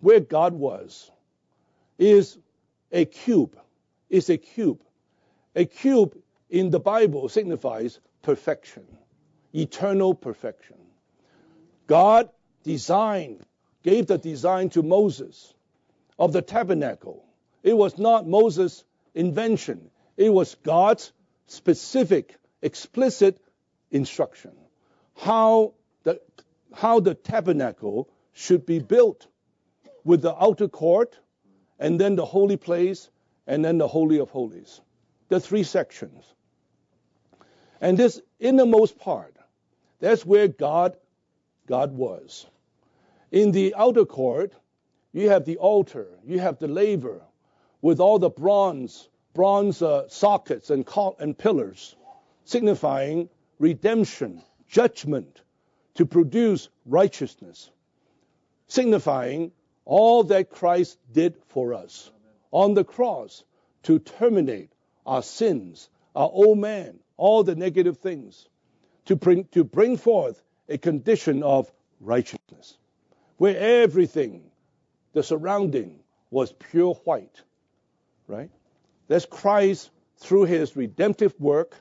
S1: where God was, is a cube. Is a cube. A cube in the Bible signifies perfection, eternal perfection. God design, gave the design to Moses of the tabernacle. It was not Moses' invention. It was God's specific, explicit instruction. How the how the tabernacle should be built with the outer court and then the holy place and then the holy of holies. The three sections. And this innermost part, that's where God God was. In the outer court, you have the altar, you have the laver with all the bronze bronze uh, sockets and, and pillars, signifying redemption, judgment, to produce righteousness, signifying all that Christ did for us on the cross to terminate our sins, our old man, all the negative things, to bring, to bring forth a condition of righteousness, where everything, the surrounding, was pure white, right? That's Christ through his redemptive work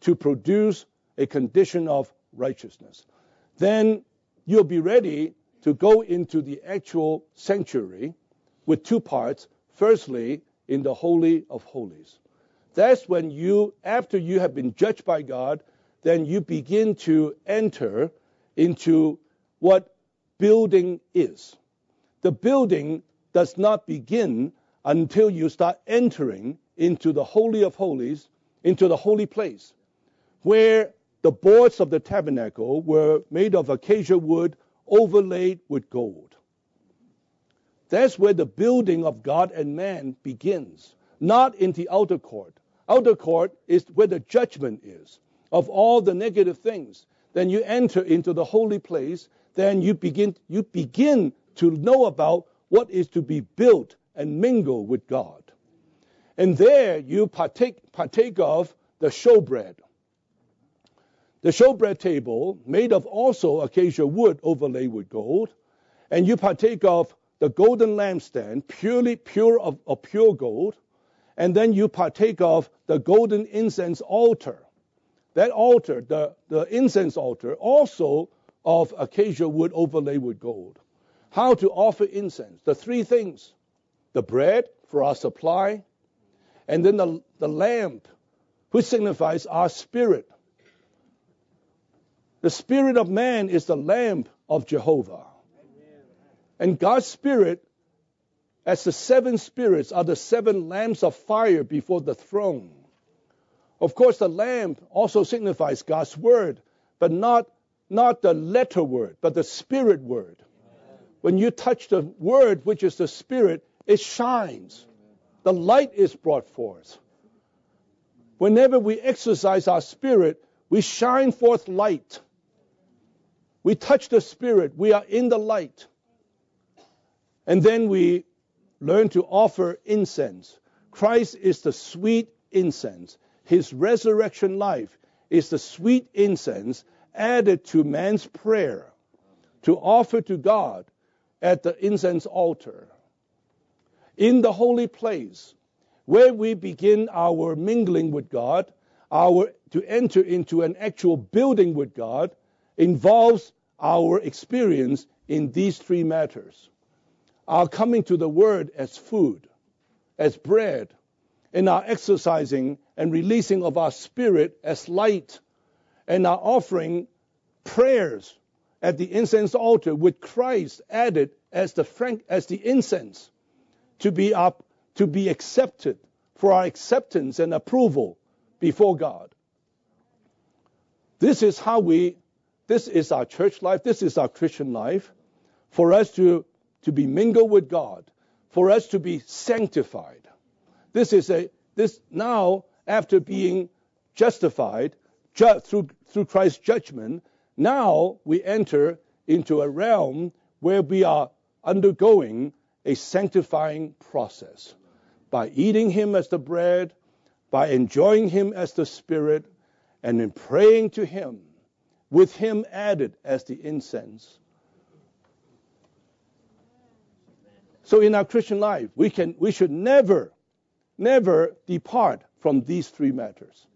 S1: to produce a condition of righteousness. Then you'll be ready to go into the actual sanctuary with two parts. Firstly, in the Holy of Holies. That's when you, after you have been judged by God, then you begin to enter into what building is. The building does not begin until you start entering into the Holy of Holies, into the holy place, where the boards of the tabernacle were made of acacia wood overlaid with gold. That's where the building of God and man begins, not in the outer court. Outer court is where the judgment is of all the negative things. Then you enter into the holy place, then you begin you begin to know about what is to be built and mingle with God. And there you partake partake of the showbread the showbread table, made of also acacia wood overlaid with gold, and you partake of the golden lampstand, purely pure of, of pure gold, and then you partake of the golden incense altar. That altar, the, the incense altar, also of acacia wood overlaid with gold. How to offer incense? The three things the bread for our supply, and then the, the lamp, which signifies our spirit, the spirit of man is the lamp of Jehovah. And God's spirit, as the seven spirits, are the seven lamps of fire before the throne. Of course, the lamp also signifies God's word, but not, not the letter word, but the spirit word. When you touch the word, which is the spirit, it shines. The light is brought forth. Whenever we exercise our spirit, we shine forth light. We touch the Spirit. We are in the light. And then we learn to offer incense. Christ is the sweet incense. His resurrection life is the sweet incense added to man's prayer to offer to God at the incense altar. In the holy place, where we begin our mingling with God, our to enter into an actual building with God involves our experience in these three matters. Our coming to the Word as food, as bread, and our exercising and releasing of our spirit as light, and are offering prayers at the incense altar with Christ added as the frank, as the incense to be up to be accepted for our acceptance and approval before God. This is how we this is our church life. This is our Christian life. For us to, to be mingled with God, for us to be sanctified. This is a, this now, after being justified ju- through, through Christ's judgment, now we enter into a realm where we are undergoing a sanctifying process by eating Him as the bread, by enjoying Him as the Spirit, and in praying to Him with him added as the incense. So in our Christian life, we can we should never, never depart from these three matters.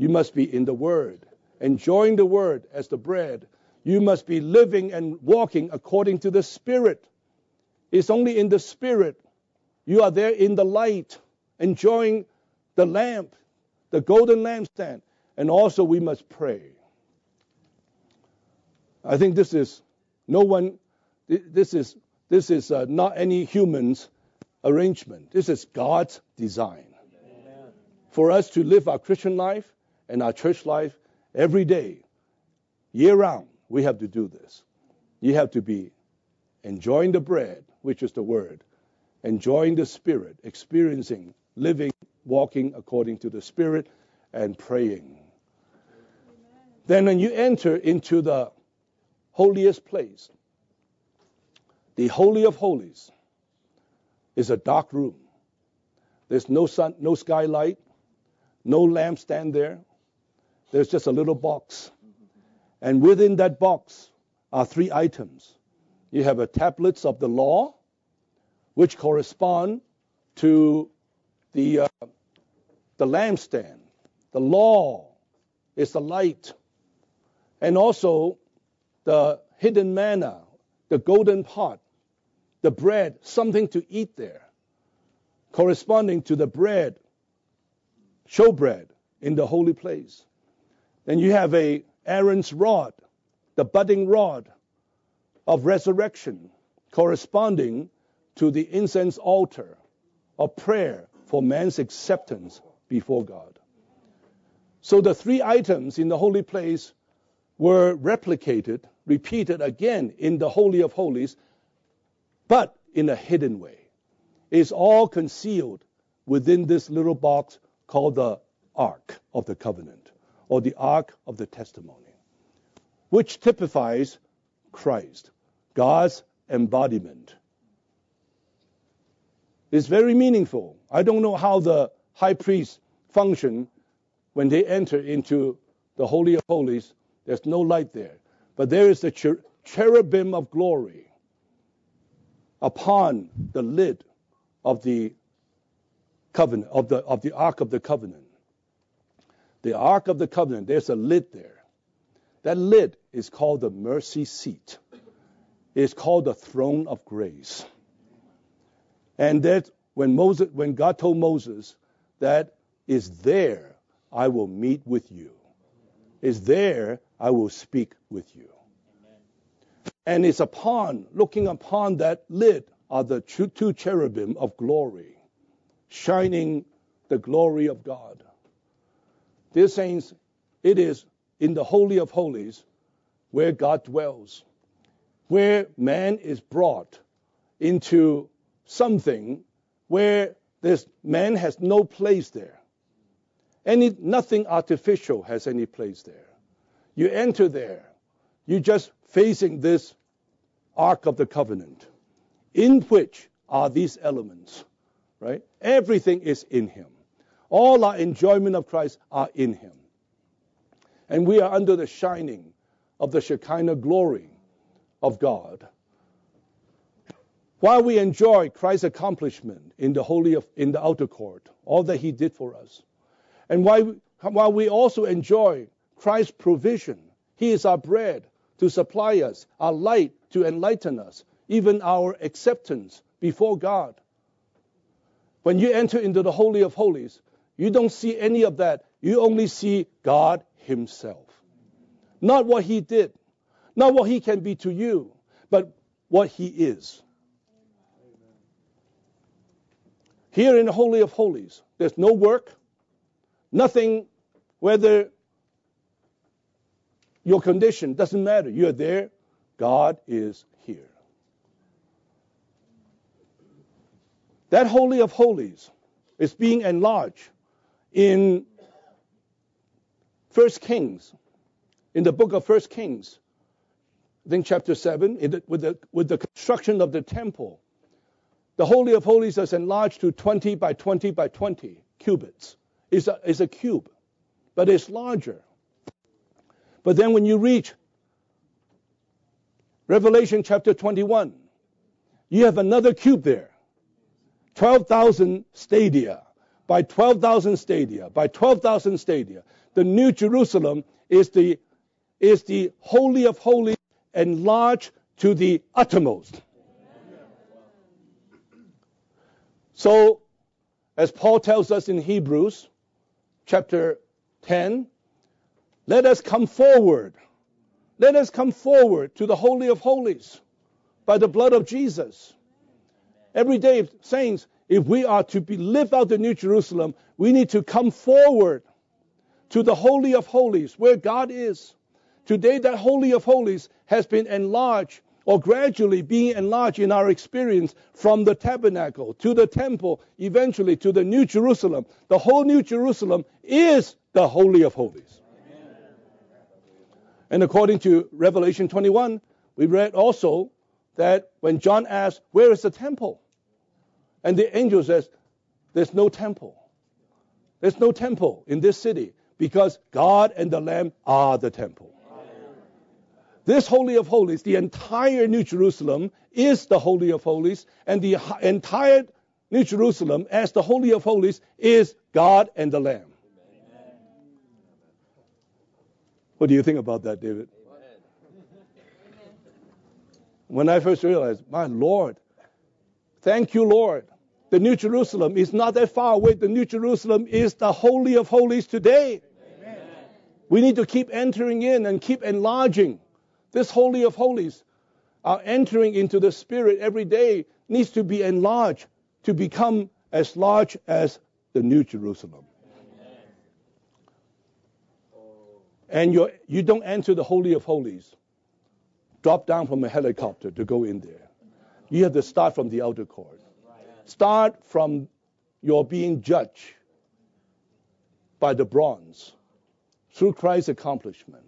S1: You must be in the Word, enjoying the Word as the bread. You must be living and walking according to the Spirit. It's only in the Spirit. You are there in the light, enjoying the lamp, the golden lampstand. And also we must pray. I think this is no one, this is, this is uh, not any human's arrangement. This is God's design. Amen. For us to live our Christian life and our church life every day, year round, we have to do this. You have to be enjoying the bread, which is the word, enjoying the spirit, experiencing, living, walking according to the spirit, and praying. Then when you enter into the holiest place, the Holy of Holies is a dark room. There's no sun, no skylight, no lampstand there. There's just a little box. And within that box are three items. You have a tablets of the law, which correspond to the, uh, the lampstand. The law is the light. And also the hidden manna, the golden pot, the bread, something to eat there, corresponding to the bread, showbread in the holy place. Then you have a Aaron's rod, the budding rod of resurrection, corresponding to the incense altar of prayer for man's acceptance before God. So the three items in the holy place were replicated, repeated again in the Holy of Holies, but in a hidden way. It's all concealed within this little box called the Ark of the Covenant or the Ark of the Testimony, which typifies Christ, God's embodiment. It's very meaningful. I don't know how the high priest function when they enter into the Holy of Holies there's no light there. But there is the cher- cherubim of glory upon the lid of the covenant, of the, of the Ark of the Covenant. The Ark of the Covenant, there's a lid there. That lid is called the mercy seat. It's called the throne of grace. And that when Moses, when God told Moses that is there I will meet with you. Is there I will speak with you. And it's upon, looking upon that lid are the two cherubim of glory, shining the glory of God. Dear saints, it is in the Holy of Holies where God dwells, where man is brought into something where this man has no place there. Any, nothing artificial has any place there. You enter there. You're just facing this Ark of the Covenant, in which are these elements, right? Everything is in Him. All our enjoyment of Christ are in Him. And we are under the shining of the Shekinah glory of God. While we enjoy Christ's accomplishment in the holy of, in the outer court, all that He did for us, and while, while we also enjoy Christ's provision. He is our bread to supply us, our light to enlighten us, even our acceptance before God. When you enter into the Holy of Holies, you don't see any of that. You only see God Himself. Not what He did, not what He can be to you, but what He is. Here in the Holy of Holies, there's no work, nothing, whether your condition doesn't matter. You're there. God is here. That Holy of Holies is being enlarged in First Kings, in the book of First Kings, I think chapter 7, the, with, the, with the construction of the temple. The Holy of Holies is enlarged to 20 by 20 by 20 cubits. It's a, it's a cube, but it's larger. But then when you reach Revelation chapter 21, you have another cube there. 12,000 stadia by 12,000 stadia by 12,000 stadia. The New Jerusalem is the, is the Holy of Holies enlarged to the uttermost. So, as Paul tells us in Hebrews chapter 10, let us come forward. Let us come forward to the Holy of Holies by the blood of Jesus. Every day, saints, if we are to be, live out the New Jerusalem, we need to come forward to the Holy of Holies where God is. Today, that Holy of Holies has been enlarged or gradually being enlarged in our experience from the tabernacle to the temple, eventually to the New Jerusalem. The whole New Jerusalem is the Holy of Holies. Amen. And according to Revelation 21, we read also that when John asked, Where is the temple? And the angel says, There's no temple. There's no temple in this city because God and the Lamb are the temple. This Holy of Holies, the entire New Jerusalem is the Holy of Holies, and the entire New Jerusalem, as the Holy of Holies, is God and the Lamb. What do you think about that, David? When I first realized, my Lord, thank you, Lord. The New Jerusalem is not that far away. The New Jerusalem is the Holy of Holies today. Amen. We need to keep entering in and keep enlarging. This Holy of Holies, our entering into the Spirit every day needs to be enlarged to become as large as the New Jerusalem. And you you don't enter the Holy of Holies, drop down from a helicopter to go in there. You have to start from the outer court. Start from your being judged by the bronze through Christ's accomplishment.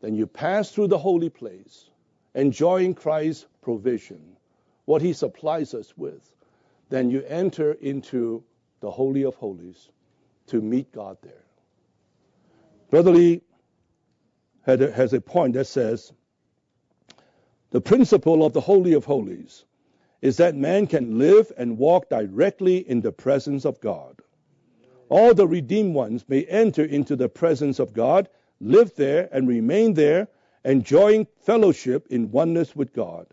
S1: Then you pass through the holy place, enjoying Christ's provision, what he supplies us with. Then you enter into the Holy of Holies to meet God there. Brother Lee has a point that says the principle of the Holy of Holies is that man can live and walk directly in the presence of God. All the redeemed ones may enter into the presence of God, live there, and remain there, enjoying fellowship in oneness with God.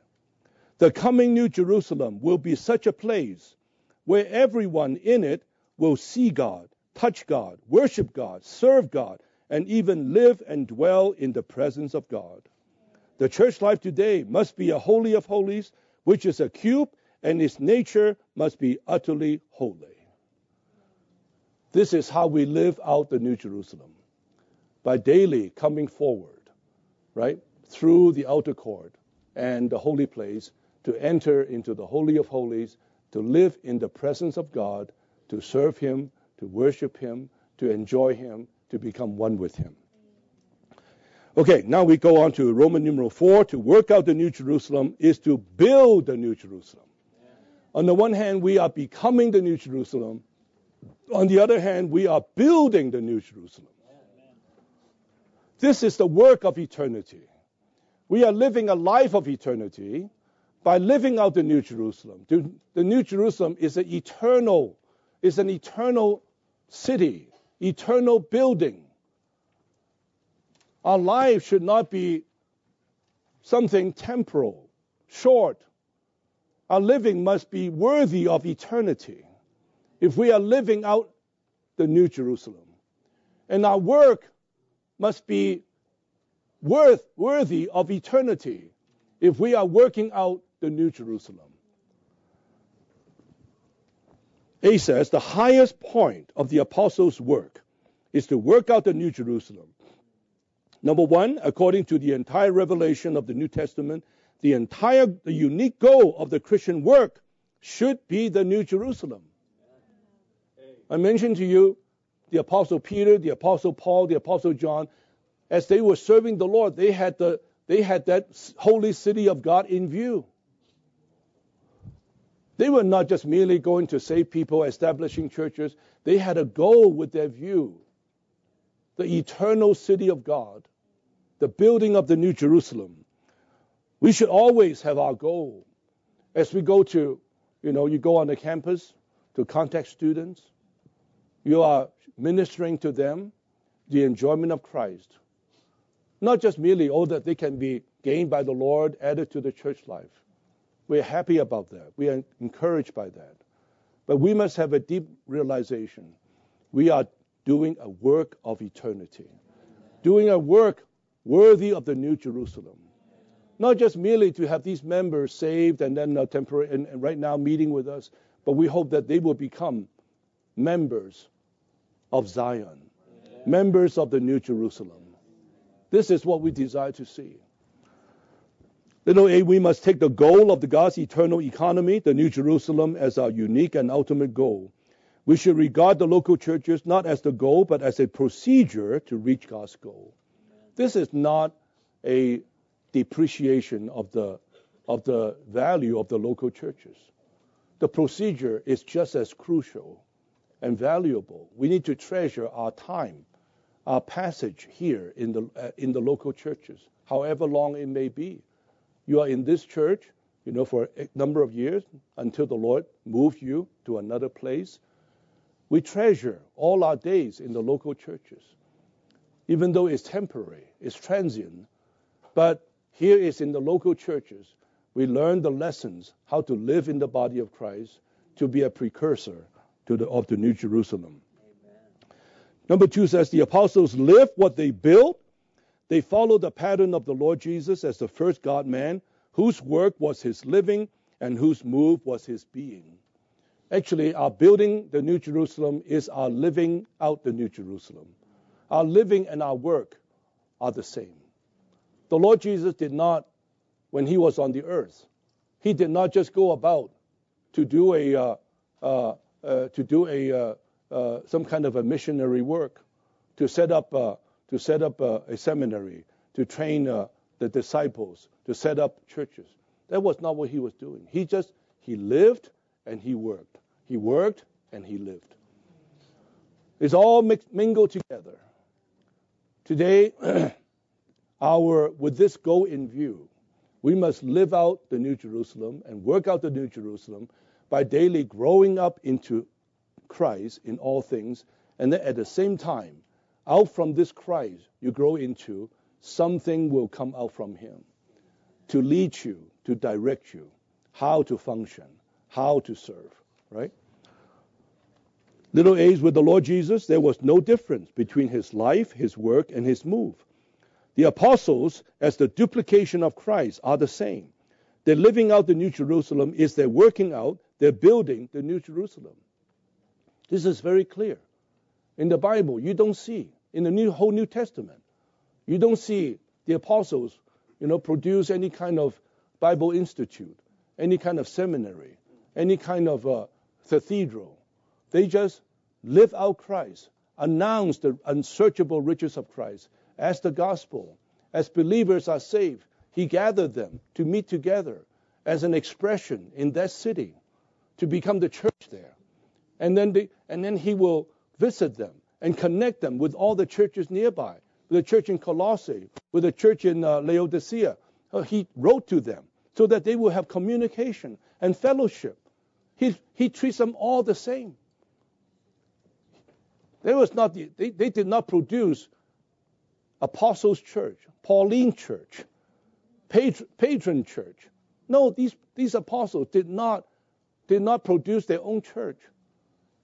S1: The coming New Jerusalem will be such a place where everyone in it will see God, touch God, worship God, serve God, and even live and dwell in the presence of God. The church life today must be a holy of holies which is a cube, and its nature must be utterly holy. This is how we live out the New Jerusalem by daily coming forward, right, through the outer court and the holy place to enter into the Holy of Holies, to live in the presence of God, to serve Him, to worship Him, to enjoy Him, to become one with Him. Okay, now we go on to Roman numeral 4. To work out the New Jerusalem is to build the New Jerusalem. On the one hand, we are becoming the New Jerusalem. On the other hand, we are building the New Jerusalem. This is the work of eternity. We are living a life of eternity by living out the New Jerusalem. The New Jerusalem is an eternal, is an eternal city, eternal building our life should not be something temporal, short. Our living must be worthy of eternity if we are living out the New Jerusalem. And our work must be worth, worthy of eternity if we are working out the New Jerusalem. A says the highest point of the apostles' work is to work out the New Jerusalem Number one, according to the entire revelation of the New Testament, the entire, the unique goal of the Christian work should be the New Jerusalem. I mentioned to you the Apostle Peter, the Apostle Paul, the Apostle John, as they were serving the Lord, they had the they had that holy city of God in view. They were not just merely going to save people, establishing churches. They had a goal with their view the eternal city of God the building of the New Jerusalem. We should always have our goal as we go to, you know, you go on the campus to contact students, you are ministering to them the enjoyment of Christ. Not just merely, oh, that they can be gained by the Lord, added to the church life. We're happy about that. We are encouraged by that. But we must have a deep realization. We are doing a work of eternity, doing a work worthy of the New Jerusalem. Not just merely to have these members saved and then uh, temporary and, and right now meeting with us, but we hope that they will become members of Zion, members of the New Jerusalem. This is what we desire to see. Little a, we must take the goal of the God's eternal economy, the New Jerusalem, as our unique and ultimate goal. We should regard the local churches not as the goal, but as a procedure to reach God's goal. This is not a depreciation of the, of the value of the local churches. The procedure is just as crucial and valuable. We need to treasure our time, our passage here in the, uh, in the local churches, however long it may be. You are in this church, you know, for a number of years until the Lord moves you to another place. We treasure all our days in the local churches, even though it's temporary, it's transient. But here is in the local churches, we learn the lessons how to live in the body of Christ to be a precursor to the, of the New Jerusalem. Amen. Number two says the apostles live what they built. They follow the pattern of the Lord Jesus as the first God man, whose work was his living and whose move was his being. Actually, our building the New Jerusalem is our living out the New Jerusalem. Our living and our work are the same. The Lord Jesus did not, when he was on the earth, he did not just go about to do a uh, uh, uh, to do a uh, uh, some kind of a missionary work, to set up to set up a seminary, to train the disciples, to set up churches. That was not what he was doing. He just he lived and he worked. He worked and he lived. It's all mixed, mingled together. Today, our with this goal in view, we must live out the New Jerusalem and work out the New Jerusalem by daily growing up into Christ in all things, and then at the same time, out from this Christ you grow into, something will come out from Him to lead you, to direct you, how to function, how to serve, right? Little A's with the Lord Jesus, there was no difference between his life, his work, and his move. The apostles, as the duplication of Christ, are the same. They're living out the New Jerusalem is they're working out, they're building the New Jerusalem. This is very clear. In the Bible, you don't see, in the new, whole New Testament, you don't see the apostles, you know, produce any kind of Bible institute, any kind of seminary, any kind of uh, cathedral. They just live out Christ, announce the unsearchable riches of Christ as the gospel. As believers are saved, He gathered them to meet together as an expression in that city to become the church there. And then, and then He will visit them and connect them with all the churches nearby, with the church in Colossae, with the church in uh, Laodicea. Uh, he wrote to them so that they will have communication and fellowship. He, he treats them all the same. There was not they, they did not produce Apostles' Church, Pauline Church, patron, patron Church. No, these, these apostles did not, did not produce their own church.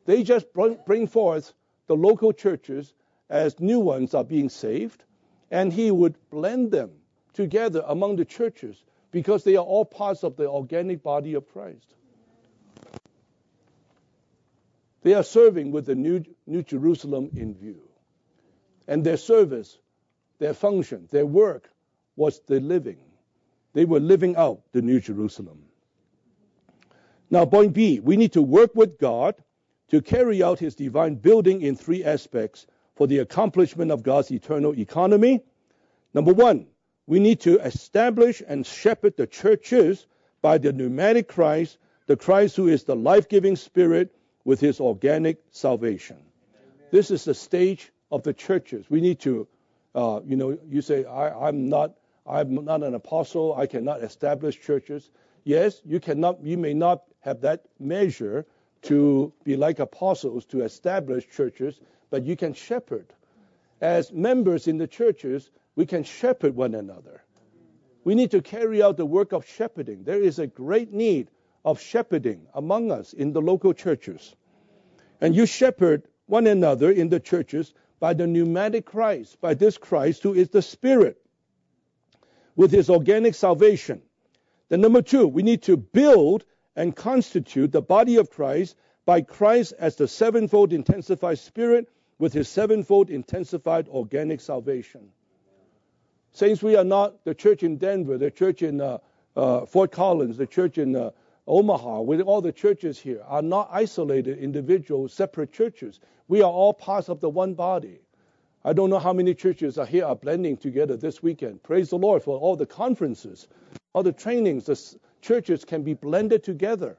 S1: They just bring, bring forth the local churches as new ones are being saved, and he would blend them together among the churches because they are all parts of the organic body of Christ. They are serving with the New, New Jerusalem in view. And their service, their function, their work was the living. They were living out the New Jerusalem. Now, point B, we need to work with God to carry out his divine building in three aspects for the accomplishment of God's eternal economy. Number one, we need to establish and shepherd the churches by the pneumatic Christ, the Christ who is the life giving spirit with his organic salvation. Amen. This is the stage of the churches. We need to, uh, you know, you say, I, am not, I'm not an apostle. I cannot establish churches. Yes, you cannot, you may not have that measure to be like apostles to establish churches, but you can shepherd. As members in the churches, we can shepherd one another. We need to carry out the work of shepherding. There is a great need of shepherding among us in the local churches. And you shepherd one another in the churches by the pneumatic Christ, by this Christ who is the Spirit with his organic salvation. Then number two, we need to build and constitute the body of Christ by Christ as the sevenfold intensified spirit with his sevenfold intensified organic salvation. Saints, we are not the church in Denver, the church in uh, uh, Fort Collins, the church in uh, Omaha, with all the churches here, are not isolated individual, separate churches. We are all parts of the one body. I don't know how many churches are here are blending together this weekend. Praise the Lord for all the conferences, all the trainings. The churches can be blended together.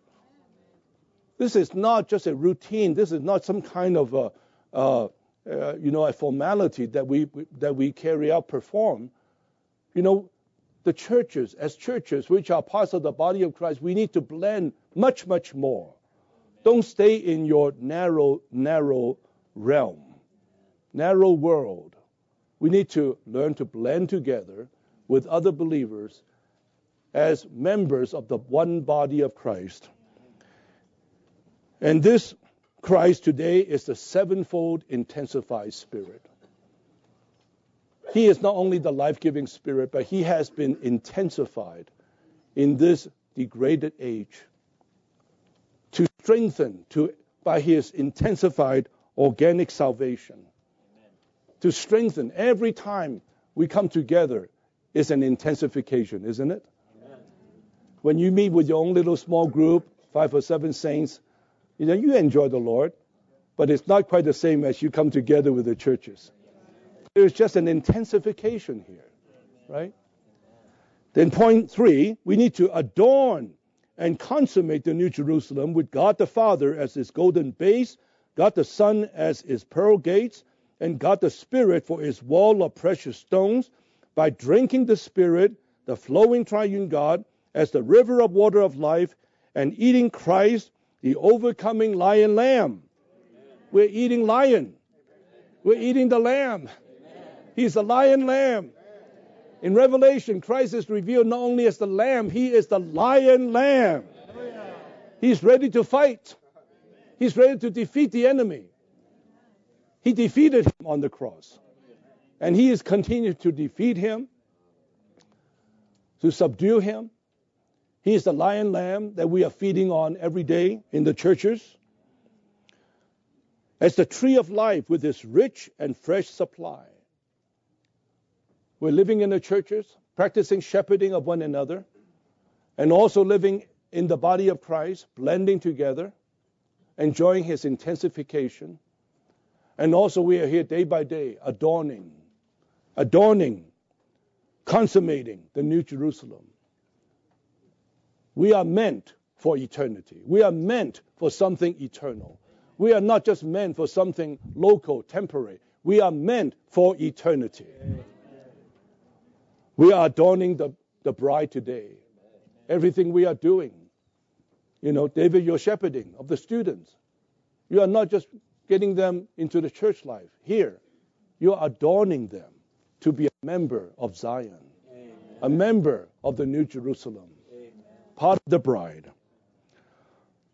S1: This is not just a routine. This is not some kind of a, uh, uh, you know, a formality that we that we carry out, perform. You know, the churches, as churches, which are parts of the body of Christ, we need to blend much, much more. Don't stay in your narrow, narrow realm narrow world, we need to learn to blend together with other believers as members of the one body of Christ. And this Christ today is the sevenfold intensified spirit. He is not only the life giving spirit, but he has been intensified in this degraded age to strengthen to, by his intensified organic salvation to strengthen every time we come together is an intensification, isn't it? Amen. When you meet with your own little small group, five or seven saints, you know, you enjoy the Lord, but it's not quite the same as you come together with the churches. There's just an intensification here, right? Then point three, we need to adorn and consummate the New Jerusalem with God the Father as its golden base, God the Son as its pearl gates, and God the Spirit for his wall of precious stones by drinking the Spirit, the flowing triune God, as the river of water of life, and eating Christ, the overcoming lion lamb. We're eating lion. We're eating the lamb. He's the lion lamb. In Revelation, Christ is revealed not only as the lamb, he is the lion lamb. He's ready to fight. He's ready to defeat the enemy. He defeated him on the cross. And he is continued to defeat him, to subdue him. He is the lion lamb that we are feeding on every day in the churches. As the tree of life with its rich and fresh supply. We're living in the churches, practicing shepherding of one another, and also living in the body of Christ, blending together, enjoying his intensification and also we are here day by day adorning, adorning, consummating the New Jerusalem. We are meant for eternity. We are meant for something eternal. We are not just meant for something local, temporary. We are meant for eternity. We are adorning the, the bride today. Everything we are doing. You know, David, you're shepherding of the students. You are not just getting them into the church life. Here, you're adorning them to be a member of Zion, Amen. a member of the New Jerusalem, Amen. part of the bride.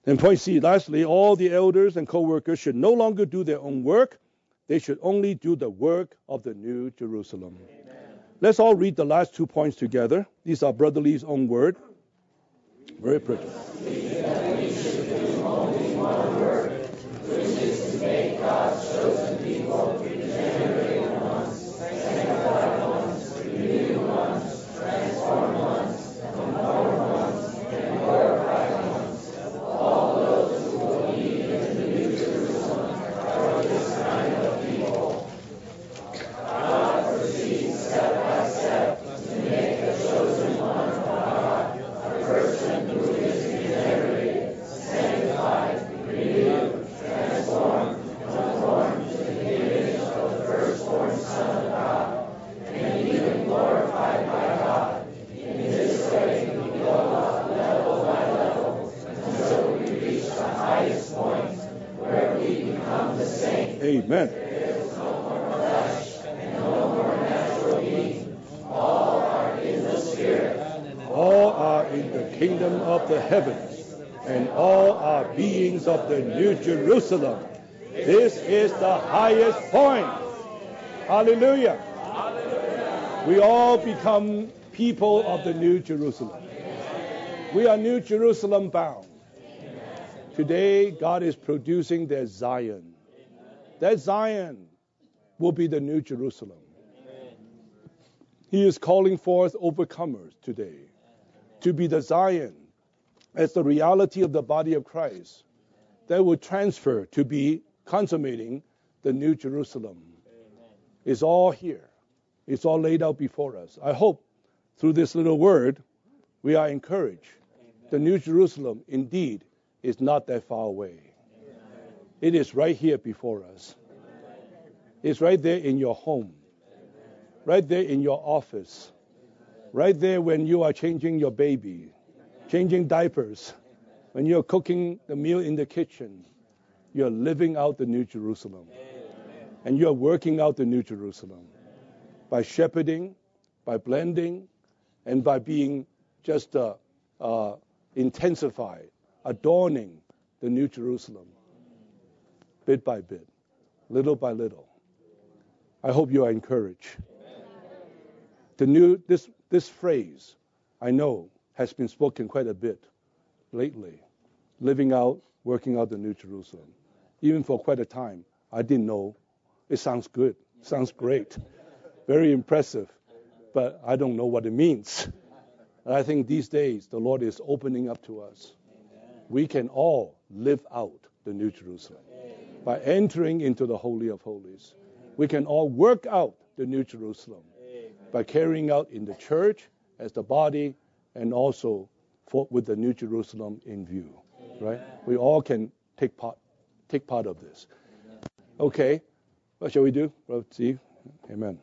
S1: And point C, lastly, all the elders and co workers should no longer do their own work, they should only do the work of the New Jerusalem. Amen. Let's all read the last two points together. These are Brother Lee's own word. Very pretty.
S2: God's chosen people, regenerated ones, sanctified ones, renewed ones, transformed ones, empowered ones, and glorified ones. All those who believe in the New Jerusalem are this kind of people. God proceeds step by step to make the chosen one of God a person who is regenerated, sanctified, renewed, transformed,
S1: Amen. All are in the kingdom of the heavens, and all are beings of the New Jerusalem. This is the highest point. Hallelujah. We all become people of the New Jerusalem. We are New Jerusalem bound. Today, God is producing their Zion. That Zion will be the New Jerusalem. He is calling forth overcomers today to be the Zion as the reality of the body of Christ that will transfer to be consummating the New Jerusalem. It's all here. It's all laid out before us. I hope through this little word we are encouraged. The New Jerusalem indeed is not that far away. It is right here before us. It's right there in your home, right there in your office, right there when you are changing your baby, changing diapers, when you're cooking the meal in the kitchen. You're living out the New Jerusalem. And you're working out the New Jerusalem by shepherding, by blending, and by being just uh, uh, intensified, adorning the New Jerusalem bit by bit, little by little. I hope you are encouraged. The new this this phrase, I know, has been spoken quite a bit lately. Living out, working out the New Jerusalem. Even for quite a time, I didn't know. It sounds good. Sounds great. Very impressive. But I don't know what it means. And I think these days the Lord is opening up to us. We can all live out the New Jerusalem by entering into the Holy of Holies. We can all work out the New Jerusalem by carrying out in the church as the body and also for, with the New Jerusalem in view. Right? We all can take part take part of this. Okay. What shall we do? Brother Steve? Amen.